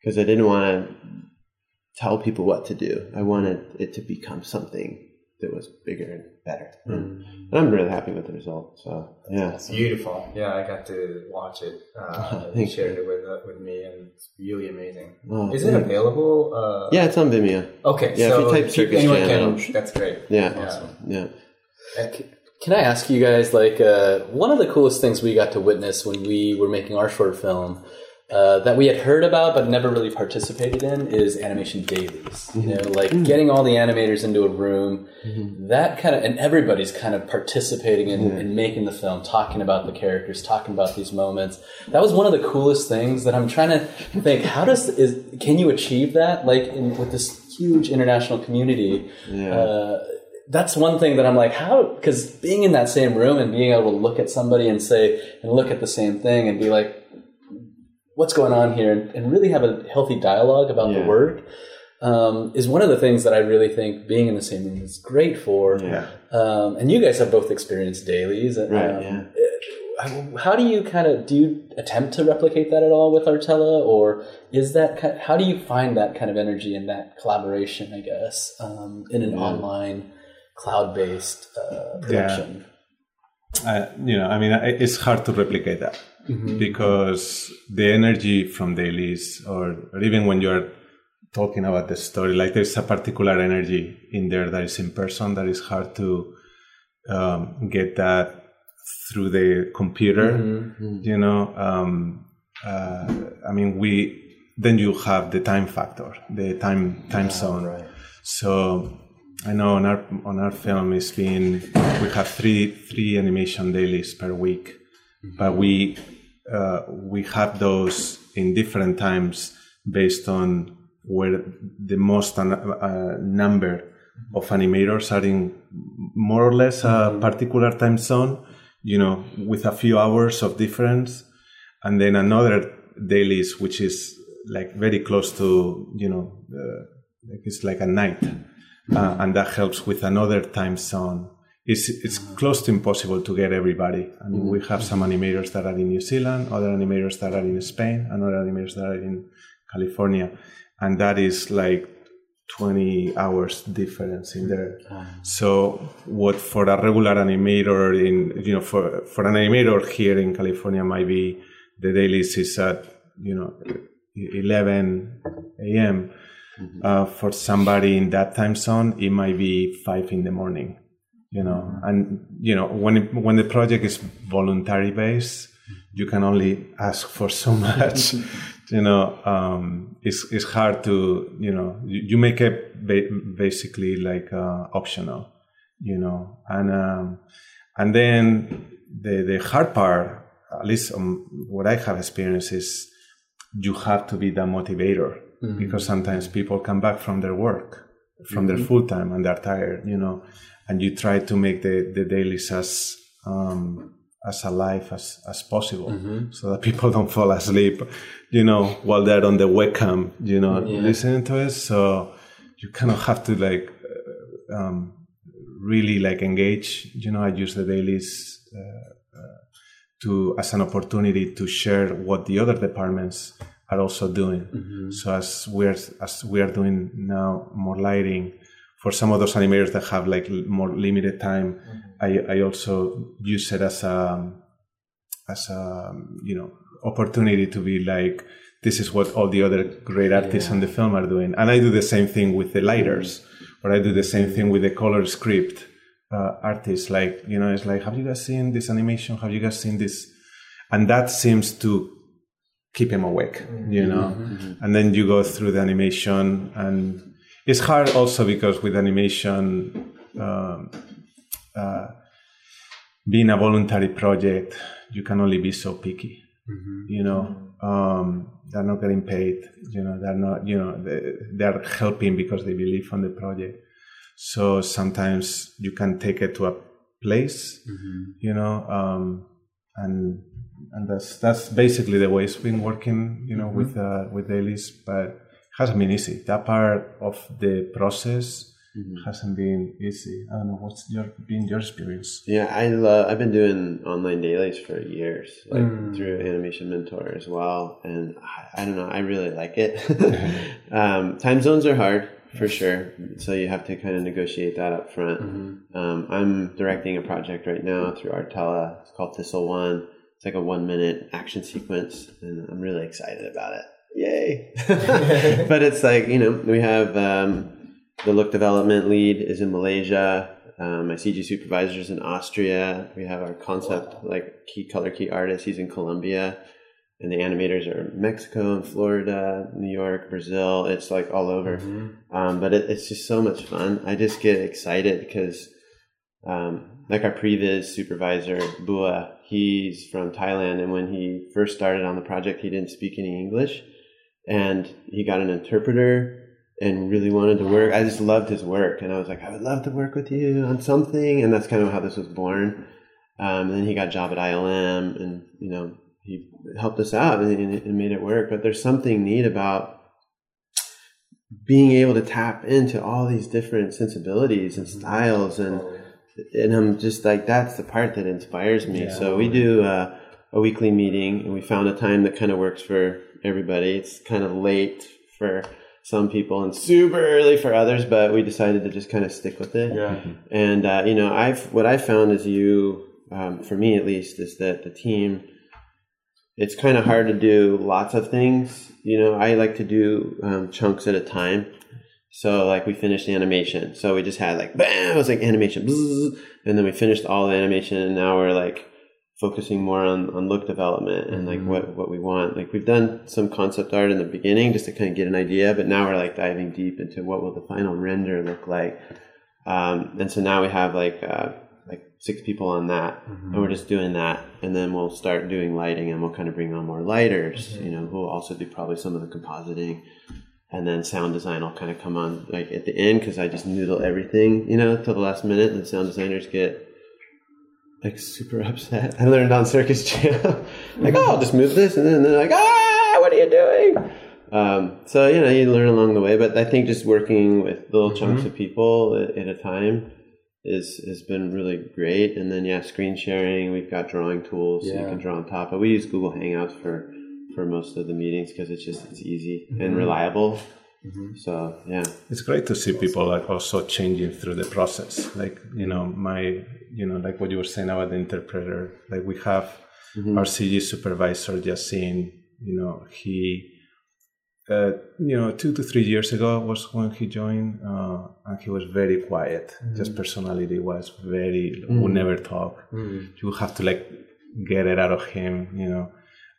[SPEAKER 3] because i didn't want to tell people what to do. I wanted it to become something that was bigger and better and, and i'm really happy with the result so yeah
[SPEAKER 5] It's beautiful. Yeah, I got to watch it. Uh, you
[SPEAKER 3] Thank
[SPEAKER 5] shared it with uh, with me, and it's really amazing.
[SPEAKER 3] Oh,
[SPEAKER 5] Is it available? Uh,
[SPEAKER 3] yeah it's on vimeo
[SPEAKER 5] Okay.
[SPEAKER 3] Yeah, if you type Circus
[SPEAKER 5] anyone
[SPEAKER 3] Jam,
[SPEAKER 5] can. That's great.
[SPEAKER 3] yeah
[SPEAKER 5] Yeah.
[SPEAKER 3] yeah
[SPEAKER 2] Can I ask you guys, like, uh, one of the coolest things we got to witness when we were making our short film uh, that we had heard about but never really participated in is animation dailies. You know, like getting all the animators into a room, that kind of, and everybody's kind of participating in, in making the film, talking about the characters, talking about these moments. That was one of the coolest things that I'm trying to think. How does is can you achieve that? Like in, with this huge international community.
[SPEAKER 3] Yeah.
[SPEAKER 2] Uh, that's one thing that I'm like, how? Because being in that same room and being able to look at somebody and say, and look at the same thing and be like, what's going on here? And, and really have a healthy dialogue about the
[SPEAKER 3] Yeah.
[SPEAKER 2] work um, is one of the things that I really think being in the same room is great for.
[SPEAKER 3] Yeah.
[SPEAKER 2] Um, and you guys have both experienced dailies. Um,
[SPEAKER 3] Right, yeah.
[SPEAKER 2] uh, How do you kind of do you attempt to replicate that at all with Artella, or is that ki- how do you find that kind of energy and that collaboration? I guess um, in an
[SPEAKER 3] Yeah.
[SPEAKER 2] online cloud based uh, production.
[SPEAKER 4] Uh, you know, I mean, it's hard to replicate that because the energy from dailies, or, or even when you're talking about the story, like there's a particular energy in there that is in person that is hard to um, get that through the computer. You know, um, uh, I mean, we then you have the time factor, the time time zone. So I know on our on our film it's been we have three three animation dailies per week, but we uh, we have those in different times based on where the most uh, uh, number of animators are in more or less a particular time zone, you know, with a few hours of difference, and then another dailies which is like very close to you know uh, like it's like a night uh, and that helps with another time zone. It's it's close to impossible to get everybody. I mean we have some animators that are in new zealand other animators that are in spain and other animators that are in california. And that is like 20 hours difference in there. So what for a regular animator in you know for for an animator here in california might be the dailies is at you know 11 a.m. Uh, for somebody in that time zone, it might be five in the morning. You know, and you know when it, when the project is voluntary based, you can only ask for so much. you know, um, it's it's hard to you know you, you make it ba- basically like uh, optional. You know, and um, and then the the hard part, at least um, what I have experienced is you have to be the motivator because sometimes people come back from their work from their full time and they're tired you know and you try to make the, the dailies as um, as alive as, as possible so that people don't fall asleep you know while they're on the webcam you know listening to it. So you kind of have to like uh, um, really like engage you know i use the dailies uh, uh, to as an opportunity to share what the other departments are also doing. Mm-hmm. So as we're as we are doing now more lighting for some of those animators that have like more limited time, mm-hmm. I, I also use it as a as a you know opportunity to be like this is what all the other great artists on the film are doing, and I do the same thing with the mm-hmm. lighters, or I do the same thing with the color script uh, artists. Like you know, it's like have you guys seen this animation? Have you guys seen this? And that seems to keep him awake, you know. And then you go through the animation, and it's hard also because with animation, um, uh, being a voluntary project, you can only be so picky. You know, um, they're not getting paid. You know, they're not. You know, they, they're helping because they believe on the project. So sometimes you can take it to a place. You know, um, and and that's that's basically the way it's been working. You know, with uh, with dailies, but it hasn't been easy. That part of the process hasn't been easy. I don't know what's your been your experience.
[SPEAKER 3] Yeah, I love. I've been doing online dailies for years, like through Animation Mentor as well, and I, I don't know. I really like it. um, time zones are hard for sure, so you have to kind of negotiate that up front. Um, I'm directing a project right now through Artella. It's called Thistle One. It's like a one minute action sequence, and I'm really excited about it. Yay! but it's like you know we have. Um, the look development lead is in Malaysia. Um, my CG supervisor is in Austria. We have our concept, like key color key artist. He's in Colombia, and the animators are in Mexico and Florida, New York, Brazil. It's like all over. Um, but it, it's just so much fun. I just get excited because, um, like our previous supervisor Bua, he's from Thailand, and when he first started on the project, he didn't speak any English, and he got an interpreter and really wanted to work. I just loved his work, and I was like, I would love to work with you on something, and that's kind of how this was born. Um, and then he got a job at ILM, and you know he helped us out and, and made it work. But there's something neat about being able to tap into all these different sensibilities and styles, and and I'm just like that's the part that inspires me. So we do uh, a weekly meeting, and we found a time that kind of works for everybody. It's kind of late for some people and super early for others, but we decided to just kind of stick with it.
[SPEAKER 5] Yeah.
[SPEAKER 3] And uh, you know, I've what I found is you um, for me at least, is that the team. It's kind of hard to do lots of things. You know, I like to do um, chunks at a time. So like we finished the animation. So we just had like bam, it was like animation, bzzz, and then we finished all the animation, and now we're like focusing more on, on look development and like what, what we want. Like we've done some concept art in the beginning just to kind of get an idea, but now we're like diving deep into what will the final render look like. Um, and so now we have like uh, like six people on that, and we're just doing that, and then we'll start doing lighting, and we'll kind of bring on more lighters, you know, who will also do probably some of the compositing, and then sound design will kind of come on like at the end because I just noodle everything, you know, till the last minute, and sound designers get like super upset. I learned on Circus Jam, like, oh, I'll just move this, and then they're like, ah, what are you doing? Um, so you know, you learn along the way, but I think just working with little chunks of people at, at a time is has been really great. And then yeah, screen sharing. We've got drawing tools so you can draw on top. But we use Google Hangouts for for most of the meetings because it's just it's easy and mm-hmm. reliable. Mm-hmm. So yeah,
[SPEAKER 4] it's great to see people like also changing through the process. Like you know my you know like what you were saying about the interpreter like we have mm-hmm. our cg supervisor just saying you know he uh, you know two to three years ago was when he joined uh, and he was very quiet. Just personality was very would never talk. You have to like get it out of him you know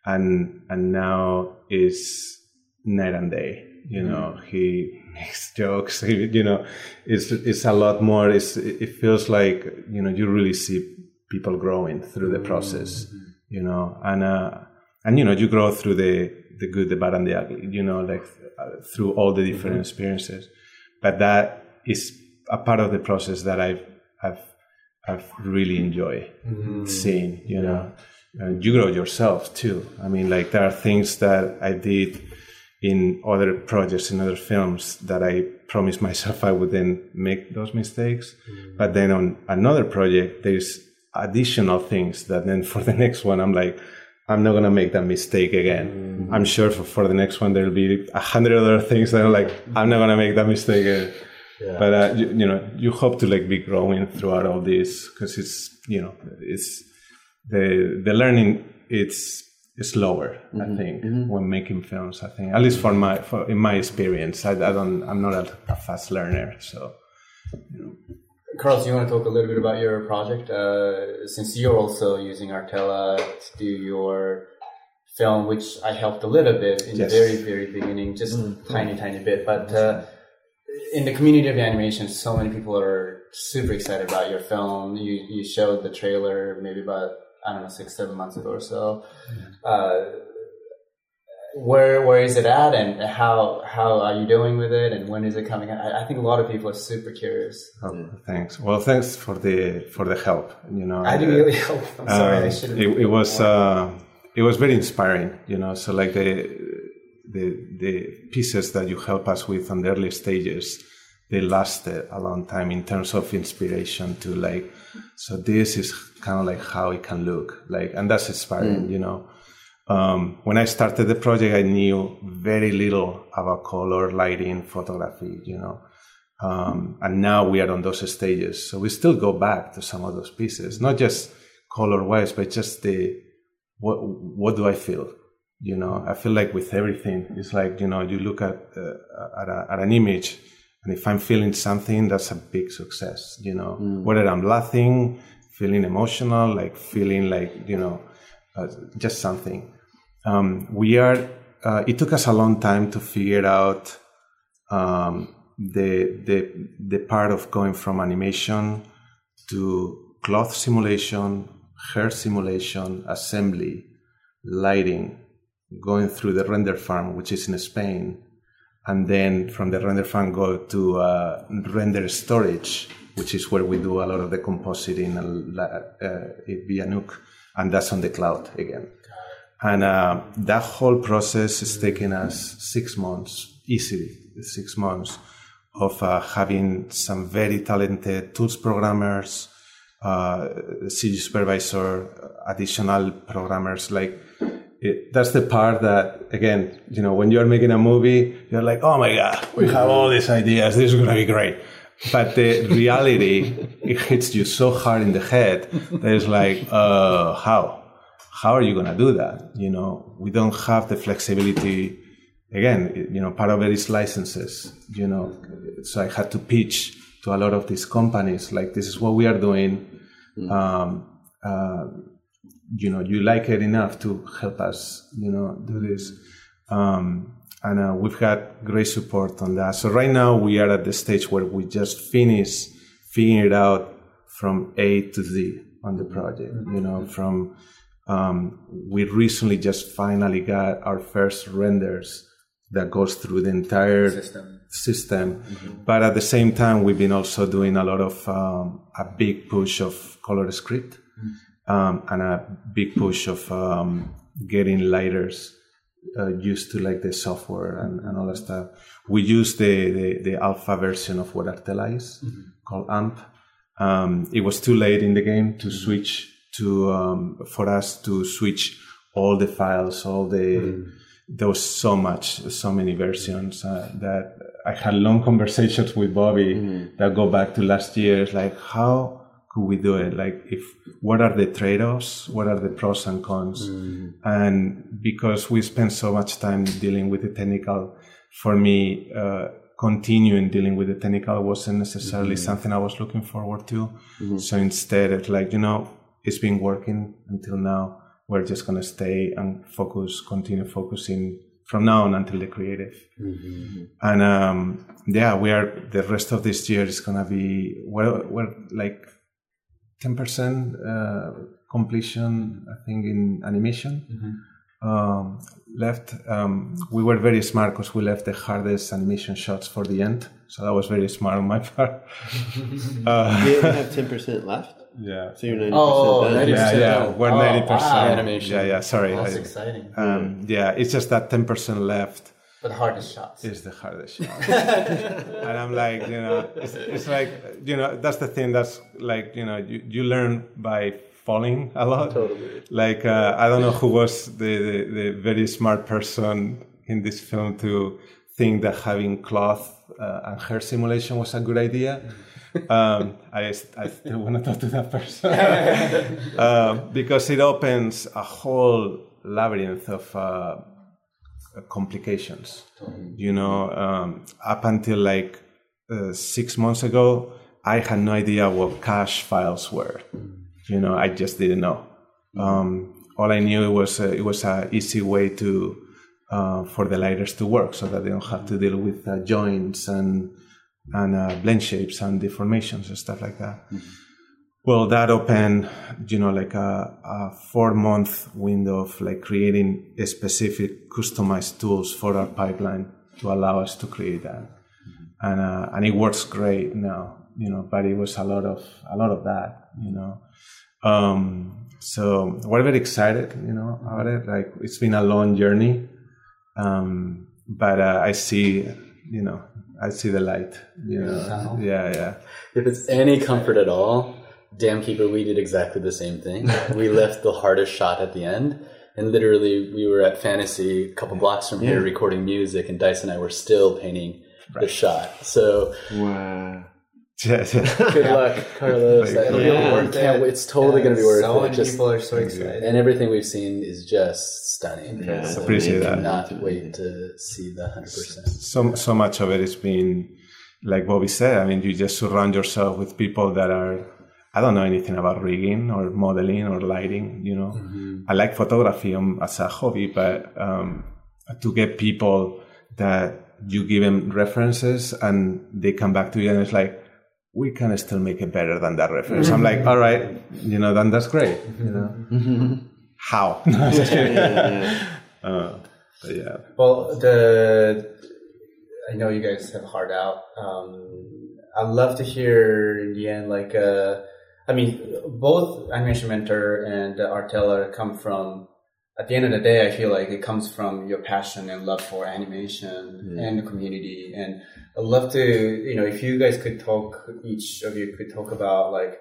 [SPEAKER 4] and and now is night and day you know he makes jokes he, you know it's it's a lot more it's it feels like you know you really see people growing through the process you know and uh and you know you grow through the the good the bad and the ugly you know like uh, through all the different experiences. But that is a part of the process that i've i've i've really enjoy seeing you know and you grow yourself too. I mean like there are things that i did in other projects in other films that i promised myself i wouldn't make those mistakes. But then on another project there's additional things that then for the next one i'm like i'm not going to make that mistake again. I'm sure for, for the next one there'll be a hundred other things that are like i'm not going to make that mistake again. But uh, you, you know you hope to like be growing throughout all this because it's you know it's the the learning it's slower i think when making films i think at least for my for in my experience i, I don't i'm not a, a fast learner so
[SPEAKER 1] Carlos, you want to talk a little bit about your project? Uh, since you're also using Artella to do your film, which I helped a little bit in
[SPEAKER 4] Yes.
[SPEAKER 1] the very, very beginning, just tiny, tiny bit. But uh, in the community of animation, so many people are super excited about your film. You you showed the trailer maybe about I don't know six, seven months ago or so. Uh, where where is it at, and how how are you doing with it, and when is it coming? I, I think a lot of people are super curious.
[SPEAKER 4] oh, thanks well thanks for the for the help you know
[SPEAKER 1] I do
[SPEAKER 4] Uh,
[SPEAKER 1] really help. I'm sorry, I
[SPEAKER 4] um,
[SPEAKER 1] should have.
[SPEAKER 4] it, it was uh, it was very inspiring you know so like the the the pieces that you help us with on the early stages they lasted a long time in terms of inspiration to like so this is kind of like how it can look like and that's inspiring you know um, when I started the project, I knew very little about color, lighting, photography, you know. Um, and now we are on those stages. So we still go back to some of those pieces, not just color wise, but just the what what do I feel? You know, I feel like with everything, it's like you know, you look at uh, at, a, at an image, and if I'm feeling something, that's a big success. You know, whether I'm laughing, feeling emotional, like feeling like you know, uh, just something. Um, we are. Uh, it took us a long time to figure out um, the the the part of going from animation to cloth simulation, hair simulation, assembly, lighting, going through the render farm, which is in Spain, and then from the render farm go to uh, render storage, which is where we do a lot of the compositing uh, via Nuke, and that's on the cloud again. And uh, that whole process is taking us six months, easily six months, of uh, having some very talented tools programmers, uh, CG supervisor, additional programmers. Like it, that's the part that, again, you know, when you're making a movie, you're like, oh my god, we have all these ideas. This is gonna be great. but the reality it hits you so hard in the head that it's like, uh, how? How are you gonna do that? You know, we don't have the flexibility. Again, you know, part of it is licenses. You know, so I had to pitch to a lot of these companies like, this is what we are doing. Um, uh, you know, you like it enough to help us, you know, do this. Um, and uh, we've had great support on that. So right now we are at the stage where we just finish figuring it out from A to Z on the project. You know, from um, we recently just finally got our first renders that goes through the entire
[SPEAKER 1] System.
[SPEAKER 4] system. But at the same time, we've been also doing a lot of um, a big push of color script um, and a big push of um, getting lighters uh, used to like the software and, and all that stuff. We use the, the, the alpha version of what Artella is called AMP. Um, it was too late in the game to switch to um, for us to switch all the files, all the there was so much, so many versions uh, that I had long conversations with Bobby that go back to last year. It's like, how could we do it? Like, if what are the trade offs? What are the pros and cons? And because we spend so much time dealing with the technical, for me, uh, continuing dealing with the technical wasn't necessarily something I was looking forward to. So instead, it's like, you know, it's been working until now. We're just going to stay and focus, continue focusing from now on until the creative. And um, yeah, we are, the rest of this year is going to be, we're like 10% uh, completion, I think, in animation. Um, left, um, we were very smart because we left the hardest animation shots for the end. So that was very smart on my part. uh,
[SPEAKER 3] You have 10% left?
[SPEAKER 4] yeah.
[SPEAKER 3] So you're 90%
[SPEAKER 2] Oh,
[SPEAKER 3] done?
[SPEAKER 2] 90%.
[SPEAKER 4] Yeah, yeah, we're
[SPEAKER 2] Oh,
[SPEAKER 4] ninety percent
[SPEAKER 2] wow. Animation.
[SPEAKER 4] Yeah, yeah. Sorry,
[SPEAKER 2] That's
[SPEAKER 4] I-
[SPEAKER 2] exciting.
[SPEAKER 4] um, yeah. It's just that ten percent left
[SPEAKER 2] But the hardest shots.
[SPEAKER 4] is the hardest shot, and I'm like, you know, it's, it's like, you know, that's the thing. That's like, you know, you, you learn by falling a lot.
[SPEAKER 2] Totally.
[SPEAKER 4] Like, uh, I don't know who was the, the the very smart person in this film to think that having cloth uh, and hair simulation was a good idea. um, I, I still want to talk to that person um, because it opens a whole labyrinth of complications. You know, um, up until like uh, six months ago, I had no idea what cache files were. You know, I just didn't know. Um, all I knew was uh, it was an easy way to uh, for the lighters to work, so that they don't have to deal with uh, joints and and uh, blend shapes and deformations and stuff like that. Well, that opened, you know, like a, a four month window of like creating a specific customized tools for our pipeline to allow us to create that. And, uh, and it works great now, you know, but it was a lot of, a lot of that, you know. Um, so we're very excited, you know, about it. Like it's been a long journey. Um, but, uh, I see, you know, I see the light, you know. Yeah, yeah.
[SPEAKER 2] If it's any comfort at all, Dam Keeper, we did exactly the same thing. we left the hardest shot at the end. And literally, we were at Fantasy, a couple blocks from here, recording music, and Dice and I were still painting the shot. So
[SPEAKER 3] Wow.
[SPEAKER 4] Yeah, yeah.
[SPEAKER 2] good luck, Carlos. It'll be
[SPEAKER 3] Yeah.
[SPEAKER 2] worth it. It's totally going to be worth
[SPEAKER 5] so
[SPEAKER 2] it.
[SPEAKER 5] many
[SPEAKER 2] Just-
[SPEAKER 5] people are so excited.
[SPEAKER 2] and everything we've seen is just stunning.
[SPEAKER 3] Yeah,
[SPEAKER 2] So
[SPEAKER 4] Appreciate
[SPEAKER 2] we
[SPEAKER 4] that.
[SPEAKER 2] cannot wait to see the hundred percent.
[SPEAKER 4] so so much of it has been like Bobby said. I mean, you just surround yourself with people that are. I don't know anything about rigging or modeling or lighting. You know, I like photography um, as a hobby, but um, to get people that you give them references and they come back to you and it's like, we can still make it better than that reference. I'm like, all right, you know, then that's great. You know, how? No, I'm just. Uh, but yeah.
[SPEAKER 5] Well, the I know you guys have hard out. Um, I'd love to hear in the end, like, uh, I mean, both Animation Mentor and Artella come from. At the end of the day, I feel like it comes from your passion and love for animation and the community. And I'd love to, you know, if you guys could talk, each of you could talk about like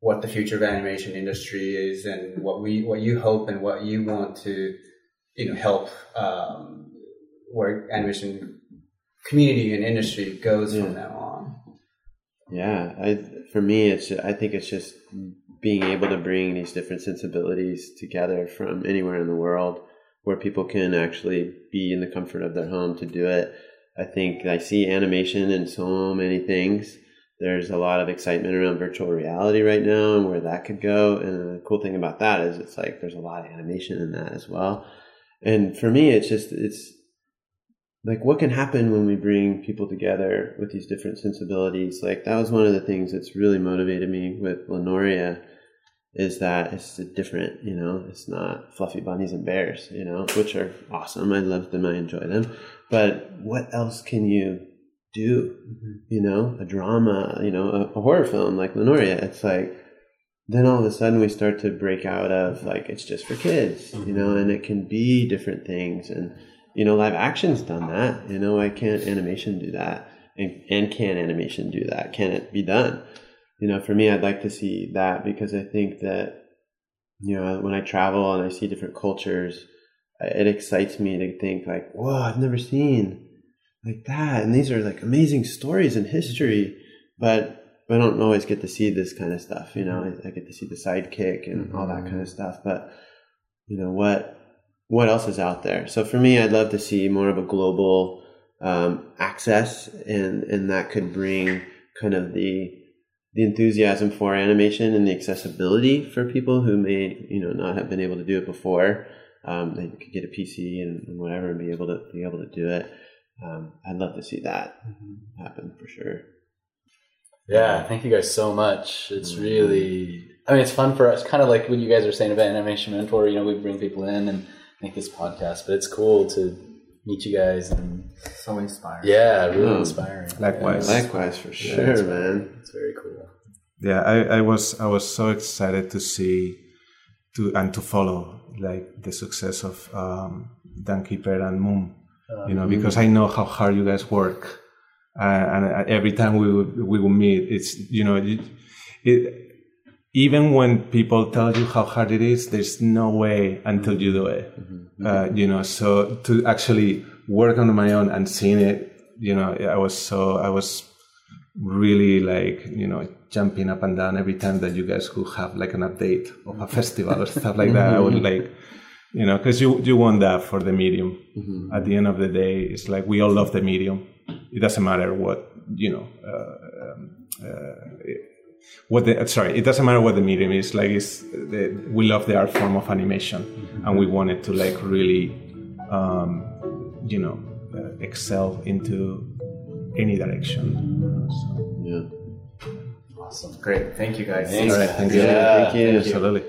[SPEAKER 5] what the future of animation industry is and what we, what you hope and what you want to, you know, help um, where animation community and industry goes from now on.
[SPEAKER 3] Yeah, I for me, it's I think it's just being able to bring these different sensibilities together from anywhere in the world, where people can actually be in the comfort of their home to do it. I think I see animation in so many things. There's a lot of excitement around virtual reality right now and where that could go. And the cool thing about that is it's like there's a lot of animation in that as well. And for me, it's just it's like what can happen when we bring people together with these different sensibilities? Like that was one of the things that's really motivated me with La Noria is that it's different you know it's not fluffy bunnies and bears you know which are awesome. I love them. I enjoy them. But what else can you do? Mm-hmm. you know a drama you know a, a horror film like La Noria. It's like then all of a sudden we start to break out of like it's just for kids you know and it can be different things. And you know, live action's done that. You know, why can't animation do that? And, and can animation do that? Can it be done? You know, for me, I'd like to see that because I think that, you know, when I travel and I see different cultures, it excites me to think like, whoa, I've never seen like that. And these are like amazing stories in history, but I don't always get to see this kind of stuff. You know, I, I get to see the sidekick and all that mm-hmm. kind of stuff. But, you know, what what else is out there? So for me, I'd love to see more of a global um, access, and and that could bring kind of the the enthusiasm for animation and the accessibility for people who may you know not have been able to do it before. Um, they could get a PC and, and, whatever and be able to be able to do it. Um, I'd love to see that mm-hmm. happen for sure.
[SPEAKER 2] Yeah, thank you guys so much. It's mm-hmm. really, I mean, it's fun for us. Kind of like what you guys are saying about Animation Mentor. You know, we bring people in and make this podcast. But it's cool to meet you guys and
[SPEAKER 5] so inspiring.
[SPEAKER 2] Yeah, really mm. inspiring.
[SPEAKER 4] Likewise,
[SPEAKER 3] yeah. likewise for sure, yeah, man.
[SPEAKER 2] It's very cool.
[SPEAKER 4] Yeah, I, I was I was so excited to see to and to follow like the success of um, Dam Keeper and Moom. Um, you know, because I know how hard you guys work, uh, and every time we would, we will meet, it's you know, it, it even when people tell you how hard it is, there's no way until you do it. Mm-hmm. Uh, you know, so to actually work on my own and seeing it, you know, I was so, I was really like, you know, jumping up and down every time that you guys could have like an update of a festival or stuff like that. I would mm-hmm. like, you know, because you, you want that for the medium. Mm-hmm. At the end of the day, it's like we all love the medium. It doesn't matter what, you know, uh, um, uh, what the sorry it doesn't matter what the medium is like it's the, we love the art form of animation. Mm-hmm. and we wanted to like really um, you know uh, excel into any direction.
[SPEAKER 3] So. yeah.
[SPEAKER 5] Awesome. Great. Thank you guys.
[SPEAKER 2] Thanks.
[SPEAKER 3] all right. Thank you. Yeah, thank you.
[SPEAKER 2] Absolutely